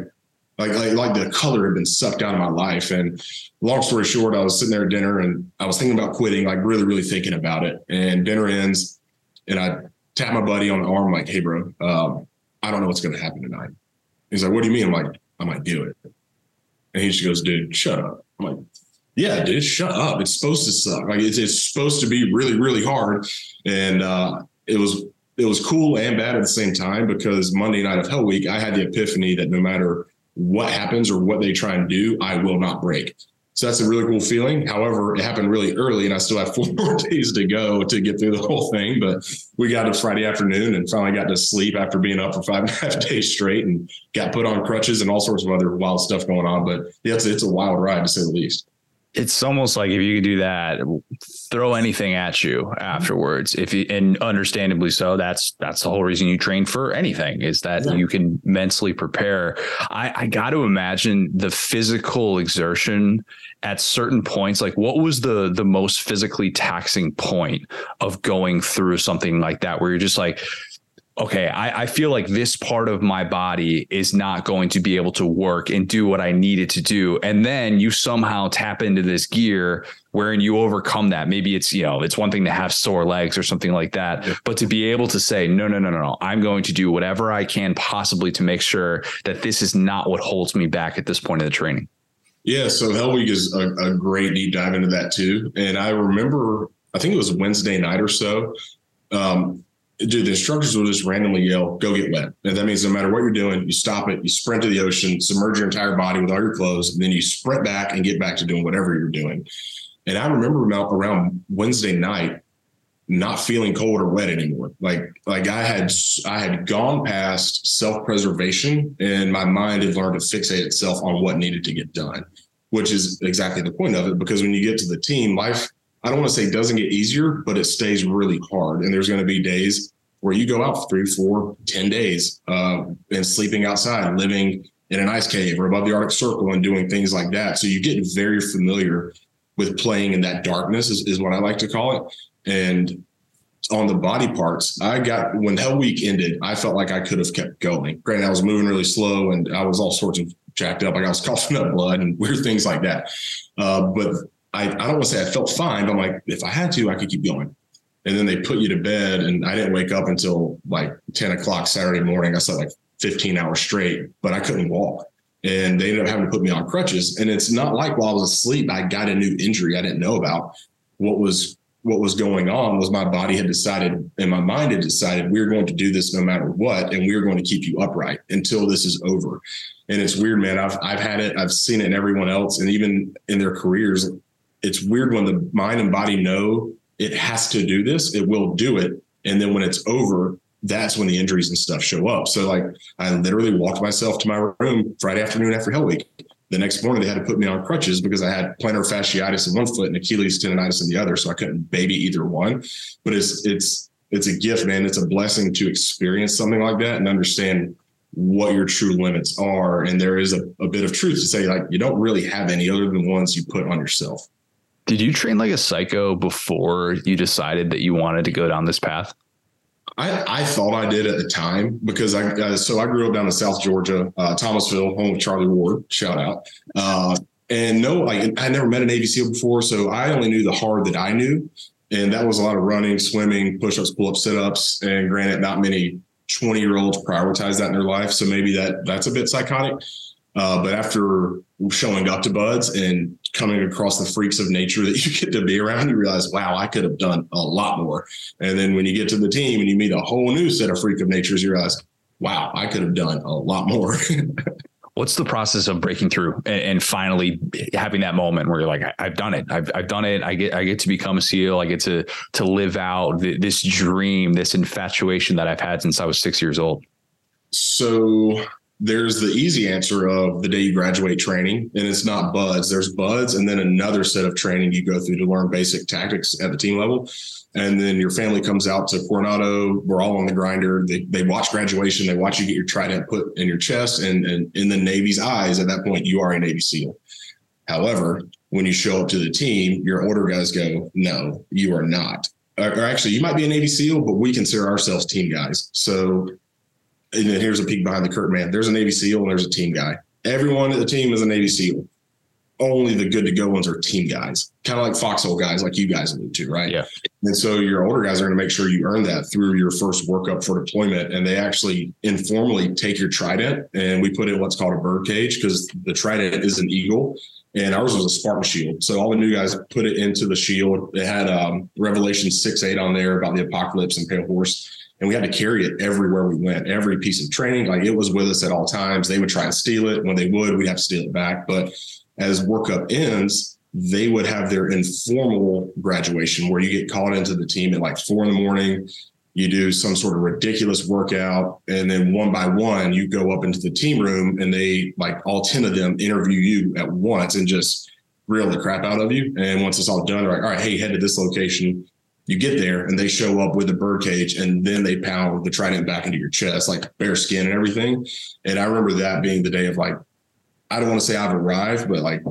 like like like the color had been sucked out of my life. And long story short, I was sitting there at dinner and I was thinking about quitting, like really really thinking about it. And dinner ends, and I tap my buddy on the arm, like, "Hey, bro, um, I don't know what's going to happen tonight." He's like, "What do you mean?" I'm like, "I might do it." And he just goes, "Dude, shut up." I'm like, "Yeah, dude, shut up. It's supposed to suck. Like it's it's supposed to be really really hard." And uh, it was it was cool and bad at the same time because Monday night of Hell Week, I had the epiphany that no matter what happens or what they try and do, I will not break. So that's a really cool feeling. However, it happened really early, and I still have four more days to go to get through the whole thing. But we got to Friday afternoon and finally got to sleep after being up for five and a half days straight, and got put on crutches and all sorts of other wild stuff going on. But yeah, it's, it's a wild ride to say the least. It's almost like if you could do that, throw anything at you mm-hmm. afterwards. If you, and understandably so, that's that's the whole reason you train for anything is that yeah. you can mentally prepare. I, I got to imagine the physical exertion at certain points. Like, what was the the most physically taxing point of going through something like that, where you're just like, okay, I, I, feel like this part of my body is not going to be able to work and do what I needed to do. And then you somehow tap into this gear wherein you overcome that. Maybe it's, you know, it's one thing to have sore legs or something like that, yeah. but to be able to say, no, no, no, no, no, I'm going to do whatever I can possibly to make sure that this is not what holds me back at this point of the training. Yeah. So Hell Week is a, a great deep dive into that too. And I remember, I think it was Wednesday night or so. Um, dude, the instructors will just randomly yell, go get wet. And that means no matter what you're doing, you stop it, you sprint to the ocean, submerge your entire body with all your clothes, and then you sprint back and get back to doing whatever you're doing. And I remember around Wednesday night, not feeling cold or wet anymore. Like, like I had, I had gone past self-preservation and my mind had learned to fixate itself on what needed to get done, which is exactly the point of it. Because when you get to the team, life I don't want to say doesn't get easier, but it stays really hard. And there's going to be days where you go out three, four, ten days uh, and sleeping outside, living in an ice cave or above the Arctic Circle and doing things like that. So you get very familiar with playing in that darkness is, is what I like to call it. And on the body parts, I got when Hell Week ended, I felt like I could have kept going. Granted, I was moving really slow and I was all sorts of jacked up. Like I was coughing up blood and weird things like that. Uh, but I, I don't want to say I felt fine, but I'm like, if I had to, I could keep going. And then they put you to bed, and I didn't wake up until like 10 o'clock Saturday morning. I slept like 15 hours straight, but I couldn't walk. And they ended up having to put me on crutches. And it's not like while I was asleep, I got a new injury I didn't know about. What was what was going on was my body had decided and my mind had decided we we're going to do this no matter what and we we're going to keep you upright until this is over and it's weird man i've i've had it i've seen it in everyone else and even in their careers it's weird when the mind and body know it has to do this, it will do it. And then when it's over, that's when the injuries and stuff show up. So like I literally walked myself to my room Friday afternoon after Hell Week. The next morning they had to put me on crutches because I had plantar fasciitis in one foot and Achilles tendonitis in the other. So I couldn't baby either one. But it's it's it's a gift, man. It's a blessing to experience something like that and understand what your true limits are. And there is a, a bit of truth to say, like, you don't really have any other than ones you put on yourself. Did you train like a psycho before you decided that you wanted to go down this path? I, I thought I did at the time because I uh, so I grew up down in South Georgia, uh, Thomasville, home of Charlie Ward. Shout out. Uh, and no, like I never met a Navy SEAL before, so I only knew the hard that I knew, and that was a lot of running, swimming, push-ups, pull-ups, sit-ups. And granted, not many 20 year olds prioritize that in their life, so maybe that that's a bit psychotic. Uh, but after showing up to BUD/S and coming across the freaks of nature that you get to be around, you realize, wow, I could have done a lot more. And then when you get to the team and you meet a whole new set of freak of natures, you realize, wow, I could have done a lot more. What's the process of breaking through and, and, finally having that moment where you're like, I've done it. I've, I've done it. I get, I get to become a SEAL. I get to, to live out this dream, this infatuation that I've had since I was six years old. So there's the easy answer of the day you graduate training, and it's not BUD/S. There's BUD/S, and then another set of training you go through to learn basic tactics at the team level. And then your family comes out to Coronado. We're all on the grinder. They, they watch graduation. They watch you get your trident put in your chest, and, and in the Navy's eyes, at that point, you are a Navy SEAL. However, when you show up to the team, your order guys go, "No, you are not." Or, or actually, you might be a Navy SEAL, but we consider ourselves team guys. So and then here's a peek behind the curtain, man. There's a Navy SEAL and there's a team guy. Everyone at the team is a Navy SEAL. Only the good to go ones are team guys, kind of like foxhole guys, like you guys allude to, right? Yeah. And so your older guys are going to make sure you earn that through your first workup for deployment. And they actually informally take your trident and we put in what's called a bird cage because the trident is an eagle and ours was a Spartan shield. So all the new guys put it into the shield. It had um, Revelation 6 8 on there about the apocalypse and pale horse and we had to carry it everywhere we went. Every piece of training, like it was with us at all times. They would try and steal it. When they would, we'd have to steal it back. But as workup ends, they would have their informal graduation where you get called into the team at like four in the morning. You do some sort of ridiculous workout, and then one by one, you go up into the team room, and they like all ten of them interview you at once and just reel the crap out of you. And once it's all done, they're like, all right, hey, head to this location. You get there and they show up with a bird cage and then they pound the trident back into your chest, like bare skin and everything. And I remember that being the day of like, I don't want to say I've arrived, but like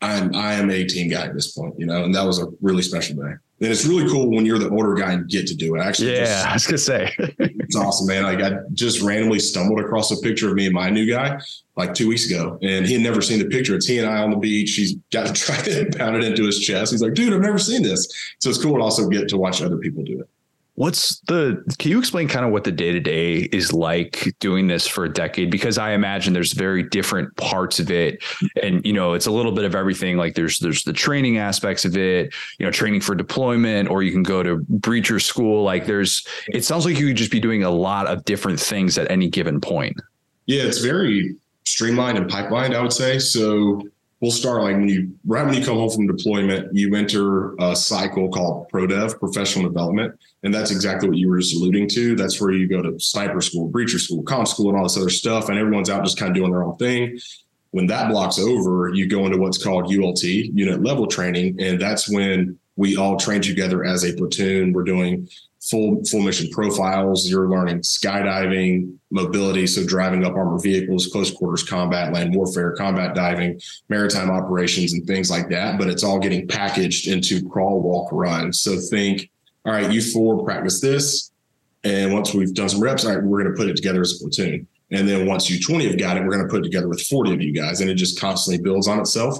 I'm I am a team guy at this point, you know, and that was a really special day. And it's really cool when you're the older guy and get to do it. Actually, Yeah, just- I was gonna say. it's awesome, man. Like I just randomly stumbled across a picture of me and my new guy like two weeks ago, and he had never seen the picture. It's he and I on the beach. He's got to try to pound it into his chest. He's like, dude, I've never seen this. So it's cool to also get to watch other people do it. What's the can you explain kind of what the day to day is like doing this for a decade? Because I imagine there's very different parts of it. And you know, it's a little bit of everything. Like there's there's the training aspects of it, you know, training for deployment, or you can go to breacher school. Like there's it sounds like you could just be doing a lot of different things at any given point. Yeah, it's very streamlined and pipelined, I would say. So we'll start like when you right when you come home from deployment, you enter a cycle called ProDev, professional development. And that's exactly what you were just alluding to. That's where you go to sniper school, breacher school, comp school, and all this other stuff. And everyone's out just kind of doing their own thing. When that block's over, you go into what's called ULT, unit level training. And that's when we all train together as a platoon. We're doing full full mission profiles. You're learning skydiving, mobility, so driving up armored vehicles, close quarters combat, land warfare, combat diving, maritime operations, and things like that. But it's all getting packaged into crawl, walk, run. So think, all right, you four practice this, and once we've done some reps, all right, we're going to put it together as a platoon. And then once you 20 have got it, we're going to put it together with 40 of you guys, and it just constantly builds on itself.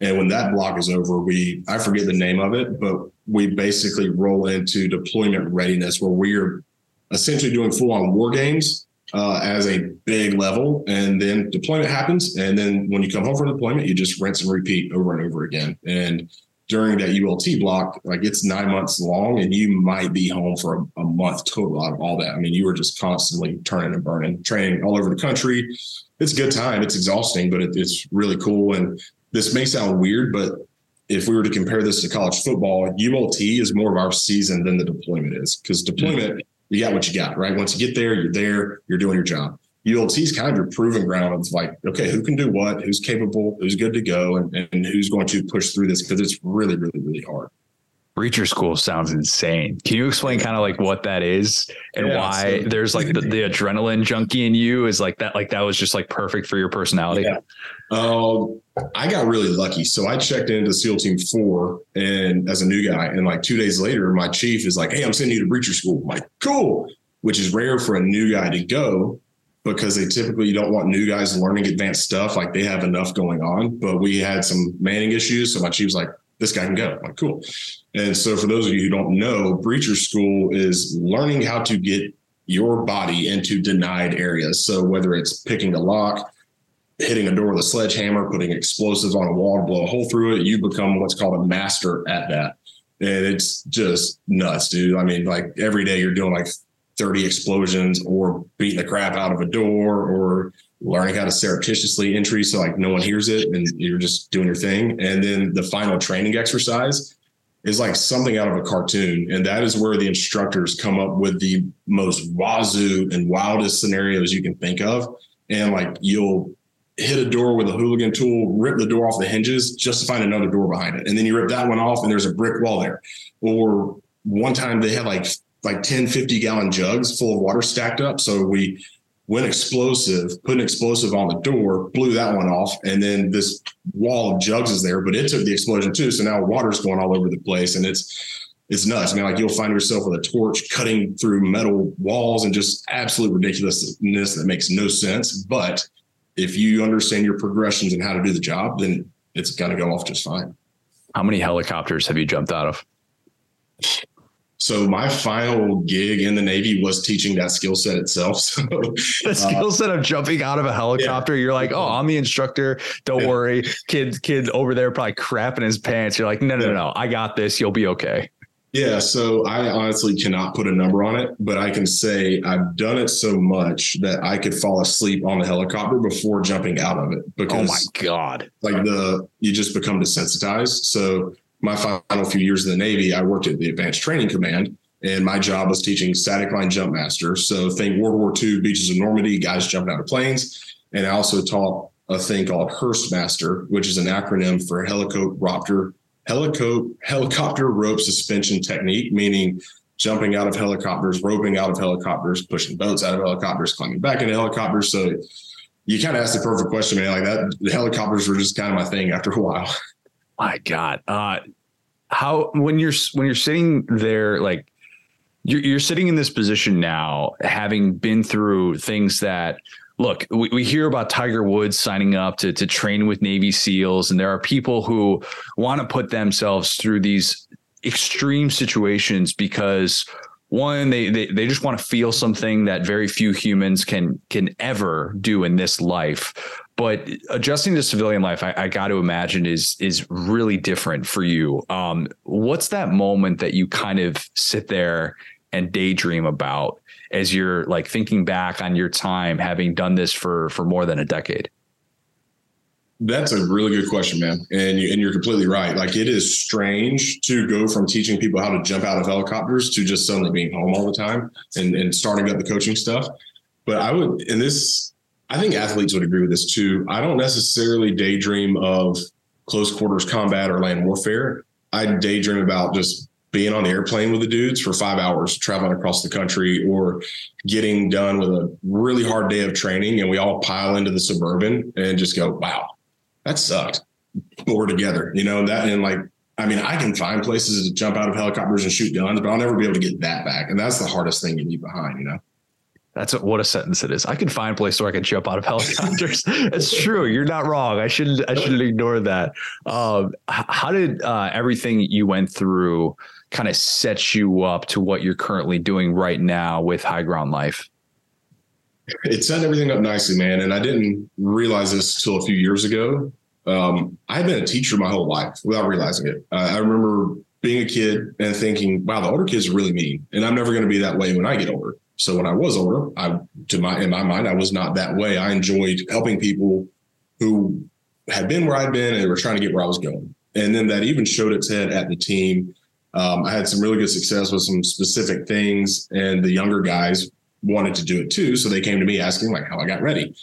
And when that block is over, we I forget the name of it, but we basically roll into deployment readiness where we're essentially doing full on war games uh, as a big level. And then deployment happens. And then when you come home from deployment, you just rinse and repeat over and over again. And during that ULT block, like it's nine months long and you might be home for a, a month total out of all that. I mean, you were just constantly turning and burning, training all over the country. It's a good time. It's exhausting, but it, it's really cool. And this may sound weird, but if we were to compare this to college football, ULT is more of our season than the deployment is because deployment, mm-hmm. you got what you got, right? Once you get there, you're there, you're doing your job. ULT is kind of your proving ground of like, okay, who can do what, who's capable, who's good to go, and, and who's going to push through this because it's really, really, really hard. Breacher school sounds insane. Can you explain kind of like what that is and Yeah, why so- there's like the, the adrenaline junkie in you is like that? Like that was just like perfect for your personality. Yeah. Um, I got really lucky. So I checked into SEAL Team Four and as a new guy, and like two days later, my chief is like, "Hey, I'm sending you to breacher school." I'm like, "Cool," which is rare for a new guy to go because they typically you don't want new guys learning advanced stuff. Like they have enough going on. But we had some manning issues, so my chief's like, "This guy can go." I'm like, "Cool." And so for those of you who don't know, breacher school is learning how to get your body into denied areas. So whether it's picking a lock, hitting a door with a sledgehammer, putting explosives on a wall to blow a hole through it, you become what's called a master at that. And it's just nuts, dude. I mean, like every day you're doing like 30 explosions or beating the crap out of a door or learning how to surreptitiously entry so like no one hears it and you're just doing your thing. And then the final training exercise is like something out of a cartoon. And that is where the instructors come up with the most wazoo and wildest scenarios you can think of. And like you'll hit a door with a Halligan tool, rip the door off the hinges just to find another door behind it. And then you rip that one off and there's a brick wall there. Or one time they had like like 10, 50 gallon jugs full of water stacked up. So we went explosive, put an explosive on the door, blew that one off, and then this wall of jugs is there, but it took the explosion too. So now water's going all over the place and it's it's nuts. I mean, like you'll find yourself with a torch cutting through metal walls and just absolute ridiculousness that makes no sense. But if you understand your progressions and how to do the job, then it's gonna go off just fine. How many helicopters have you jumped out of? So my final gig in the Navy was teaching that skill set itself. So The uh, skill set of jumping out of a helicopter, you're like, oh, I'm the instructor. Don't Yeah. worry. Kid, kid over there probably crapping his pants. You're like, no, no, no, no. I got this. You'll be okay. Yeah, so I honestly cannot put a number on it, but I can say I've done it so much that I could fall asleep on the helicopter before jumping out of it because Oh my God. like the you just become desensitized. So my final few years in the Navy, I worked at the Advanced Training Command, and my job was teaching static line jump master. So think World War II, beaches of Normandy, guys jumping out of planes, and I also taught a thing called HRST master, which is an acronym for helicopter helico- helicopter rope suspension technique, meaning jumping out of helicopters, roping out of helicopters, pushing boats out of helicopters, climbing back into helicopters. So you kind of asked the perfect question, man. Like that, the helicopters were just kind of my thing after a while. My God, uh, how when you're when you're sitting there, like you're, you're sitting in this position now, having been through things that look, we, we hear about Tiger Woods signing up to, to train with Navy SEALs, and there are people who want to put themselves through these extreme situations because one they, they they just want to feel something that very few humans can can ever do in this life but adjusting to civilian life i, I got to imagine is is really different for you um, what's that moment that you kind of sit there and daydream about as you're like thinking back on your time having done this for for more than a decade that's a really good question, man. And you, and you're completely right. Like it is strange to go from teaching people how to jump out of helicopters to just suddenly being home all the time and, and starting up the coaching stuff. But I would, and this, I think athletes would agree with this too. I don't necessarily daydream of close quarters combat or land warfare. I daydream about just being on the airplane with the dudes for five hours, traveling across the country, or getting done with a really hard day of training, and we all pile into the suburban and just go, "Wow, that sucked. But we're together, you know, that and like, I mean, I can find places to jump out of helicopters and shoot guns, but I'll never be able to get that back. And that's the hardest thing to leave behind, you know? That's what a sentence it is. I can find a place where I can jump out of helicopters. it's true. You're not wrong. I shouldn't. I shouldn't ignore that. Um, how did uh, everything you went through kind of set you up to what you're currently doing right now with High Ground Life? it set everything up nicely, man. And I didn't realize this till a few years ago. Um, I've been a teacher my whole life without realizing it. Uh, I remember being a kid and thinking, wow, the older kids are really mean. And I'm never going to be that way when I get older. So when I was older, I to my in my mind, I was not that way. I enjoyed helping people who had been where I'd been and were trying to get where I was going. And then that even showed its head at the team. Um, I had some really good success with some specific things, and the younger guys wanted to do it too. So they came to me asking like how I got ready.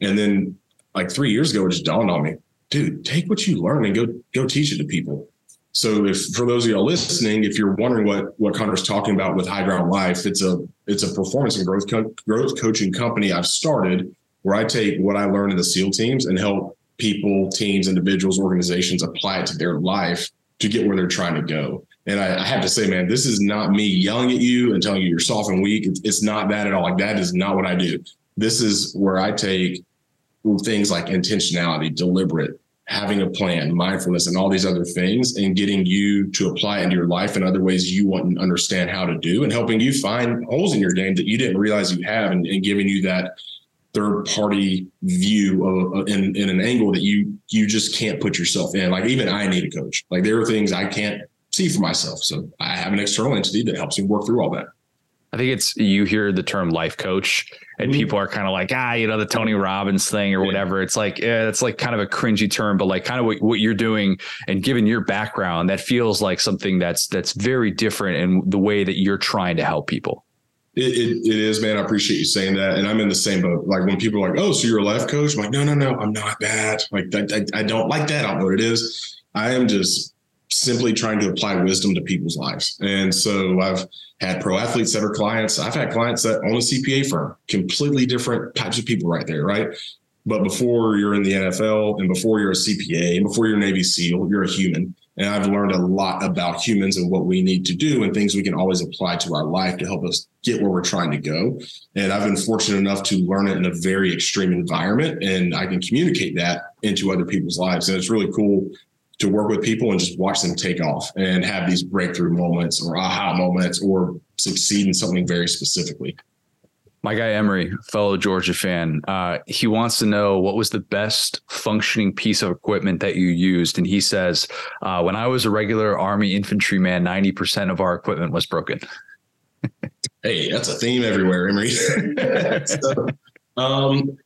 And then like three years ago, it just dawned on me, dude, take what you learn and go go teach it to people. So if for those of y'all listening, if you're wondering what what Connor's talking about with High Ground Life, it's a it's a performance and growth co- growth coaching company I've started where I take what I learned in the SEAL teams and help people, teams, individuals, organizations apply it to their life to get where they're trying to go. And I, I, have to say, man, this is not me yelling at you and telling you you're soft and weak. It's, it's not that at all. Like that is not what I do. This is where I take things like intentionality, deliberate, having a plan, mindfulness, and all these other things, and getting you to apply it into your life in other ways you want and understand how to do, and helping you find holes in your game that you didn't realize you have, and, and giving you that third party view of, in, in an angle that you you just can't put yourself in. Like even I need a coach. Like there are things I can't see for myself. So I have an external entity that helps me work through all that. I think it's you hear the term life coach and mm-hmm. people are kind of like, ah, you know, the Tony Robbins thing or whatever. It's like, yeah, it's like kind of a cringy term, but like kind of what, what you're doing and given your background, that feels like something that's, that's very different in the way that you're trying to help people. It, it, it is, man. I appreciate you saying that. And I'm in the same boat. Like when people are like, oh, so you're a life coach? I'm like, no, no, no, I'm not that. Like, I, I, I don't like that. I don't know what it is. I am just simply trying to apply wisdom to people's lives. And so I've had pro athletes that are clients. I've had clients that own a CPA firm, completely different types of people right there, right? But before you're in the NFL and before you're a CPA and before you're Navy SEAL, you're a human. And I've learned a lot about humans and what we need to do and things we can always apply to our life to help us get where we're trying to go. And I've been fortunate enough to learn it in a very extreme environment and I can communicate that into other people's lives. And it's really cool to work with people and just watch them take off and have these breakthrough moments or aha moments or succeed in something very specifically. My guy Emery, fellow Georgia fan, uh, he wants to know what was the best functioning piece of equipment that you used, and he says, uh, "When I was a regular Army infantryman, ninety percent of our equipment was broken." hey, that's a theme everywhere, Emery. so, um,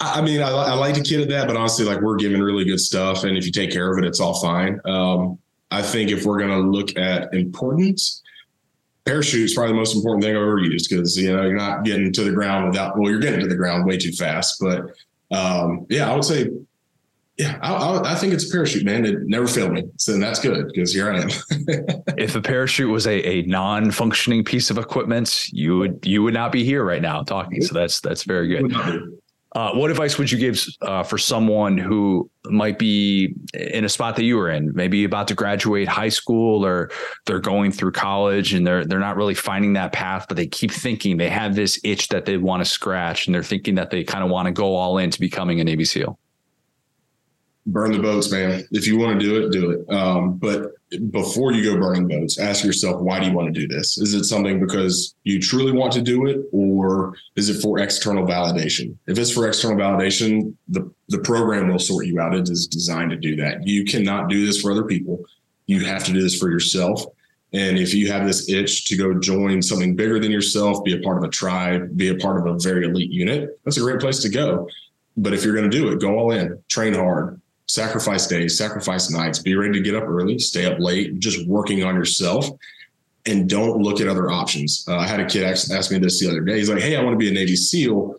I mean, I, I, like to kid at that, but honestly, like we're giving really good stuff, and if you take care of it, it's all fine. Um, I think if we're going to look at importance, parachute is probably the most important thing I've ever used because you know you're not getting to the ground without. Well, you're getting to the ground way too fast, but um, yeah, I would say, yeah, I, I, I, think it's a parachute, man. It never failed me, so that's good because here I am. if a parachute was a, a non-functioning piece of equipment, you would you would not be here right now talking. So that's that's very good. Uh, what advice would you give uh, for someone who might be in a spot that you were in, maybe about to graduate high school or they're going through college and they're they're not really finding that path, but they keep thinking they have this itch that they want to scratch and they're thinking that they kind of want to go all into becoming a Navy SEAL? burn the boats, man. If you want to do it, do it. Um, but before you go burning boats, ask yourself, why do you want to do this? Is it something because you truly want to do it, or is it for external validation? If it's for external validation, the, the program will sort you out. It is designed to do that. You cannot do this for other people. You have to do this for yourself. And if you have this itch to go join something bigger than yourself, be a part of a tribe, be a part of a very elite unit, that's a great place to go. But if you're going to do it, go all in, train hard, sacrifice days, sacrifice nights, be ready to get up early, stay up late, just working on yourself and don't look at other options. Uh, I had a kid ask, ask, me this the other day. He's like, Hey, I want to be a Navy SEAL.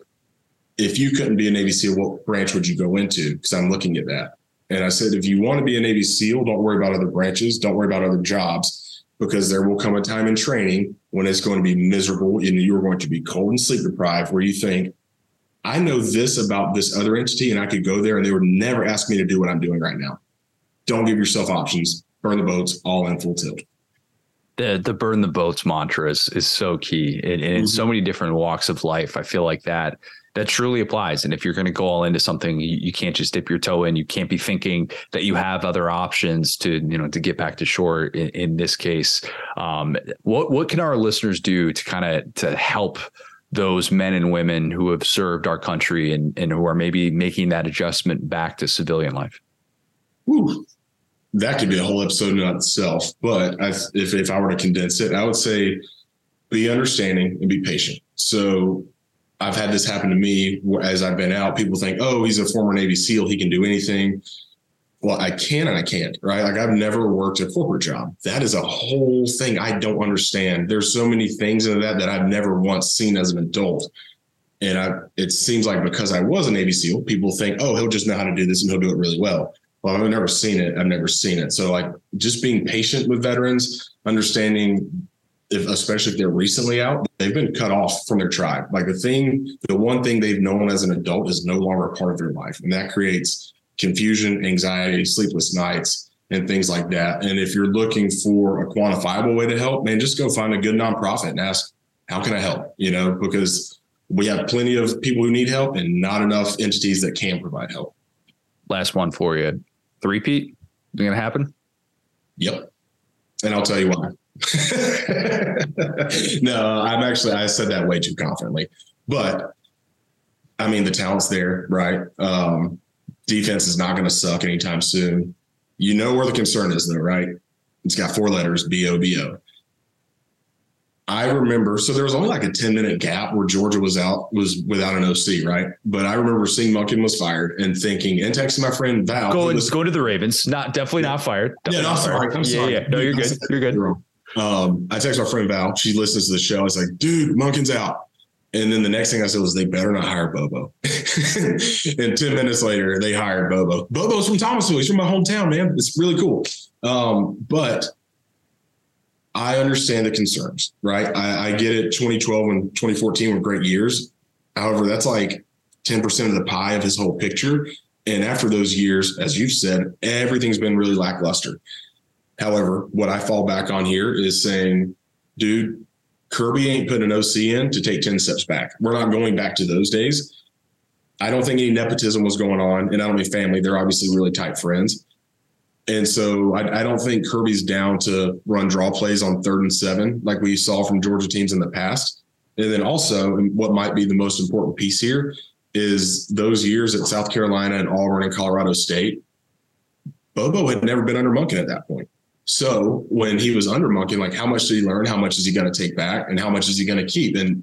If you couldn't be a Navy SEAL, what branch would you go into? Because I'm looking at that. And I said, if you want to be a Navy SEAL, don't worry about other branches, don't worry about other jobs, because there will come a time in training when it's going to be miserable and you're going to be cold and sleep deprived, where you think, I know this about this other entity and I could go there and they would never ask me to do what I'm doing right now. Don't give yourself options. Burn the boats, all in full tilt. The the burn the boats mantra is is so key. And, and in mm-hmm. so many different walks of life, I feel like that that truly applies. And if you're going to go all into something, you, you, can't just dip your toe in. You can't be thinking that you have other options to, you know, to get back to shore. In, in this case, um, what what can our listeners do to kind of to help those men and women who have served our country and, and who are maybe making that adjustment back to civilian life? Ooh, that could be a whole episode in itself. But I, if, if I were to condense it, I would say be understanding and be patient. So I've had this happen to me as I've been out. People think, oh, he's a former Navy SEAL. He can do anything well, I can and I can't, right? Like I've never worked a corporate job. That is a whole thing I don't understand. There's so many things in that that I've never once seen as an adult. And I, it seems like because I was a Navy SEAL, people think, oh, he'll just know how to do this and he'll do it really well. Well, I've never seen it. I've never seen it. So like just being patient with veterans, understanding if, especially if they're recently out, they've been cut off from their tribe. Like the thing, the one thing they've known as an adult is no longer part of their life. And that creates confusion, anxiety, sleepless nights, and things like that. And if you're looking for a quantifiable way to help, man, just go find a good nonprofit and ask, how can I help? You know, because we have plenty of people who need help and not enough entities that can provide help. Last one for you. Three Pete, is it gonna happen? Yep. And I'll tell you why. no, I'm actually I said that way too confidently. But I mean the talent's there, right? Um, defense is not going to suck anytime soon. You know where the concern is, though, right? It's got four letters B O B O. I remember, so there was only like a 10 minute gap where Georgia was out, was without an OC, right? But I remember seeing Monken was fired and thinking and texting my friend Val. Go, was, go to the Ravens. Not definitely not fired. Definitely yeah, no, I'm sorry. I'm yeah, sorry. Yeah, no, you're good. You're good. Um, I text my friend Val. She listens to the show. I was like, dude, Monken's out. And then the next thing I said was they better not hire Bobo. and 10 minutes later, they hired Bobo. Bobo's from Thomasville. He's from my hometown, man. It's really cool. Um, but I understand the concerns, right? I, I, get it. 2012 and 2014 were great years. However, that's like 10% of the pie of his whole picture. And after those years, as you've said, everything's been really lackluster. However, what I fall back on here is saying, dude, Kirby ain't put an OC in to take 10 steps back. We're not going back to those days. I don't think any nepotism was going on. And I don't mean family, they're obviously really tight friends. And so I, I, don't think Kirby's down to run draw plays on third and seven like we saw from Georgia teams in the past. And then also, what might be the most important piece here is those years at South Carolina and Auburn and Colorado State. Bobo had never been under Monken at that point. So when he was under Monken, like how much did he learn? How much is he going to take back? And how much is he going to keep? And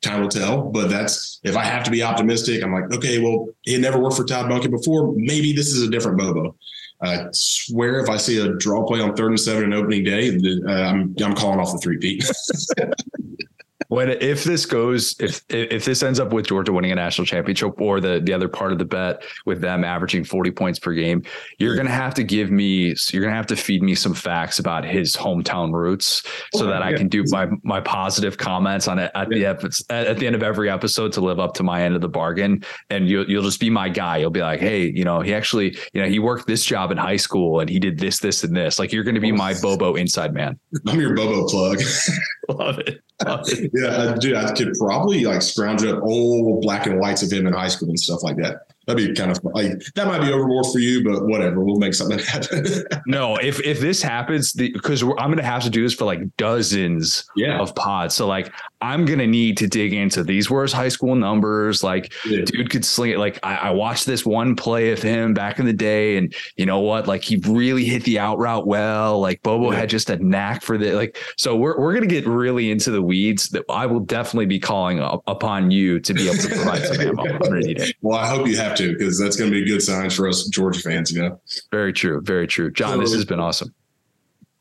time will tell. But that's if I have to be optimistic, I'm like, okay, well, he had never worked for Todd Monken before. Maybe this is a different Bobo. I swear if I see a draw play on third and seven and opening day, uh, I'm I'm calling off the three Pete. when if this goes if if this ends up with Georgia winning a national championship or the the other part of the bet with them averaging 40 points per game, you're gonna have to give me you're gonna have to feed me some facts about his hometown roots so that I can do my my positive comments on it at the at, at the end of every episode to live up to my end of the bargain. And you'll you'll just be my guy. You'll be like, hey, you know, he actually, you know, he worked this job in high school and he did this, this, and this. Like you're gonna be oh, my Bobo inside man. I'm your Bobo plug. Love it. Love it. yeah, dude, I could probably like scrounge up old black and whites of him in high school and stuff like that. That'd be kind of like that might be overboard for you, but whatever. We'll make something happen. no, if if this happens, because I'm going to have to do this for like dozens yeah. of pods. So like I'm going to need to dig into these were his high school numbers. Like yeah. dude could sling it. Like I, I, watched this one play of him back in the day, and you know what? Like he really hit the out route well. Like Bobo yeah. had just a knack for the like. So we're we're going to get really into the weeds. That I will definitely be calling up upon you to be able to provide some ammo. I'm going to need it. Well, I hope you have to because that's going to be a good signs for us Georgia fans. You know, very true, very true. John, so, this has been awesome.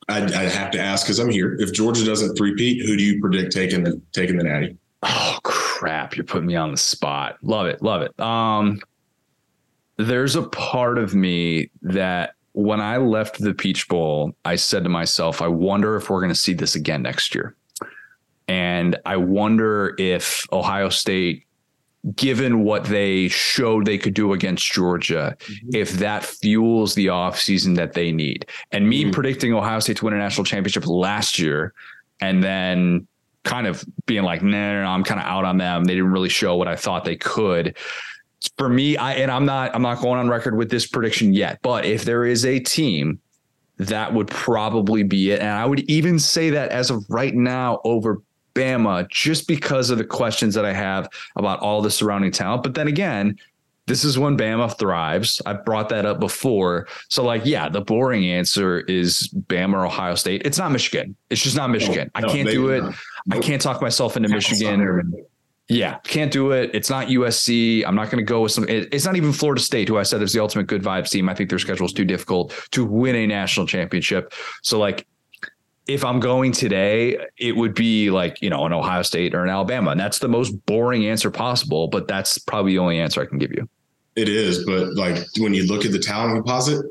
I, I have to ask because I'm here. If Georgia doesn't three-peat, who do you predict taking the taking the Natty? Oh crap! You're putting me on the spot. Love it, love it. Um, there's a part of me that when I left the Peach Bowl, I said to myself, I wonder if we're going to see this again next year. And I wonder if Ohio State given what they showed they could do against Georgia, mm-hmm. if that fuels the offseason that they need. And me mm-hmm. predicting Ohio State to win a national championship last year and then kind of being like, no, no, no, I'm kind of out on them. They didn't really show what I thought they could. For me, I and I'm not I'm not going on record with this prediction yet, but if there is a team that would probably be it. And I would even say that as of right now over Bama just because of the questions that I have about all the surrounding talent. But then again, this is when Bama thrives. I've brought that up before. So, like, yeah, the boring answer is Bama or Ohio State. It's not Michigan. It's just not Michigan. No, I can't do it. I can't talk myself into Michigan. Yeah, can't do it. It's not USC. I'm not going to go with some. it's not even Florida State, who I said is the ultimate good vibes team. I think their schedule is too difficult to win a national championship. So, like, if I'm going today, it would be like, you know, an Ohio State or an Alabama. And that's the most boring answer possible, but that's probably the only answer I can give you. It is, but like when you look at the talent composite,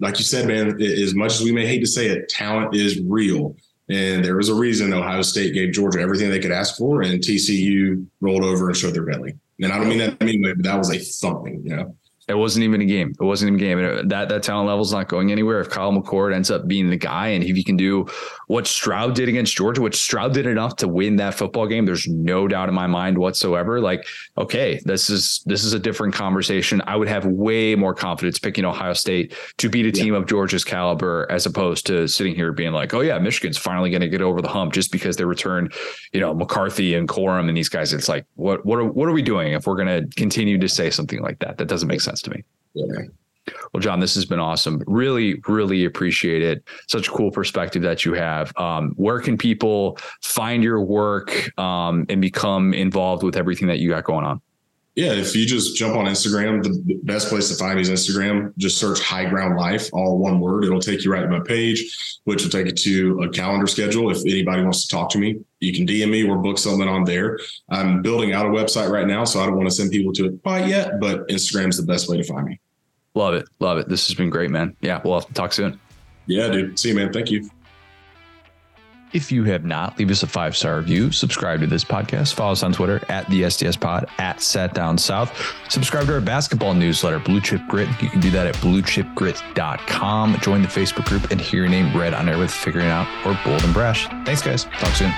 like you said, man, as much as we may hate to say it, talent is real. And there was a reason Ohio State gave Georgia everything they could ask for, and TCU rolled over and showed their belly. And I don't mean that mean that was a thumping, you know. It wasn't even a game. It wasn't even a game. And uh, that that talent level is not going anywhere. If Kyle McCord ends up being the guy, and if he can do what Stroud did against Georgia, which Stroud did enough to win that football game, there's no doubt in my mind whatsoever. Like, okay, this is this is a different conversation. I would have way more confidence picking Ohio State to beat a team of Georgia's caliber, as opposed to sitting here being like, oh yeah, Michigan's finally going to get over the hump just because they returned, you know, McCarthy and Corum and these guys. It's like, what what are, what are we doing if we're going to continue to say something like that? That doesn't make sense to me. Yeah. Well, John, this has been awesome. Really, really appreciate it. Such a cool perspective that you have. Um, where can people find your work um, and become involved with everything that you got going on? Yeah, if you just jump on Instagram, the best place to find me is Instagram. Just search High Ground Life, all one word. It'll take you right to my page, which will take you to a calendar schedule. If anybody wants to talk to me, you can DM me or book something on there. I'm building out a website right now, so I don't want to send people to it quite yet, but Instagram is the best way to find me. Love it. Love it. This has been great, man. Yeah, we'll have to talk soon. Yeah, dude. See you, man. Thank you. If you have not, leave us a five star review. Subscribe to this podcast. Follow us on Twitter at the SDS Pod at Sat Down South. Subscribe to our basketball newsletter, Blue Chip Grit. You can do that at bluechipgrit.com. Join the Facebook group and hear your name read on there with Figuring Out or Bold and Brash. Thanks, guys. Talk soon.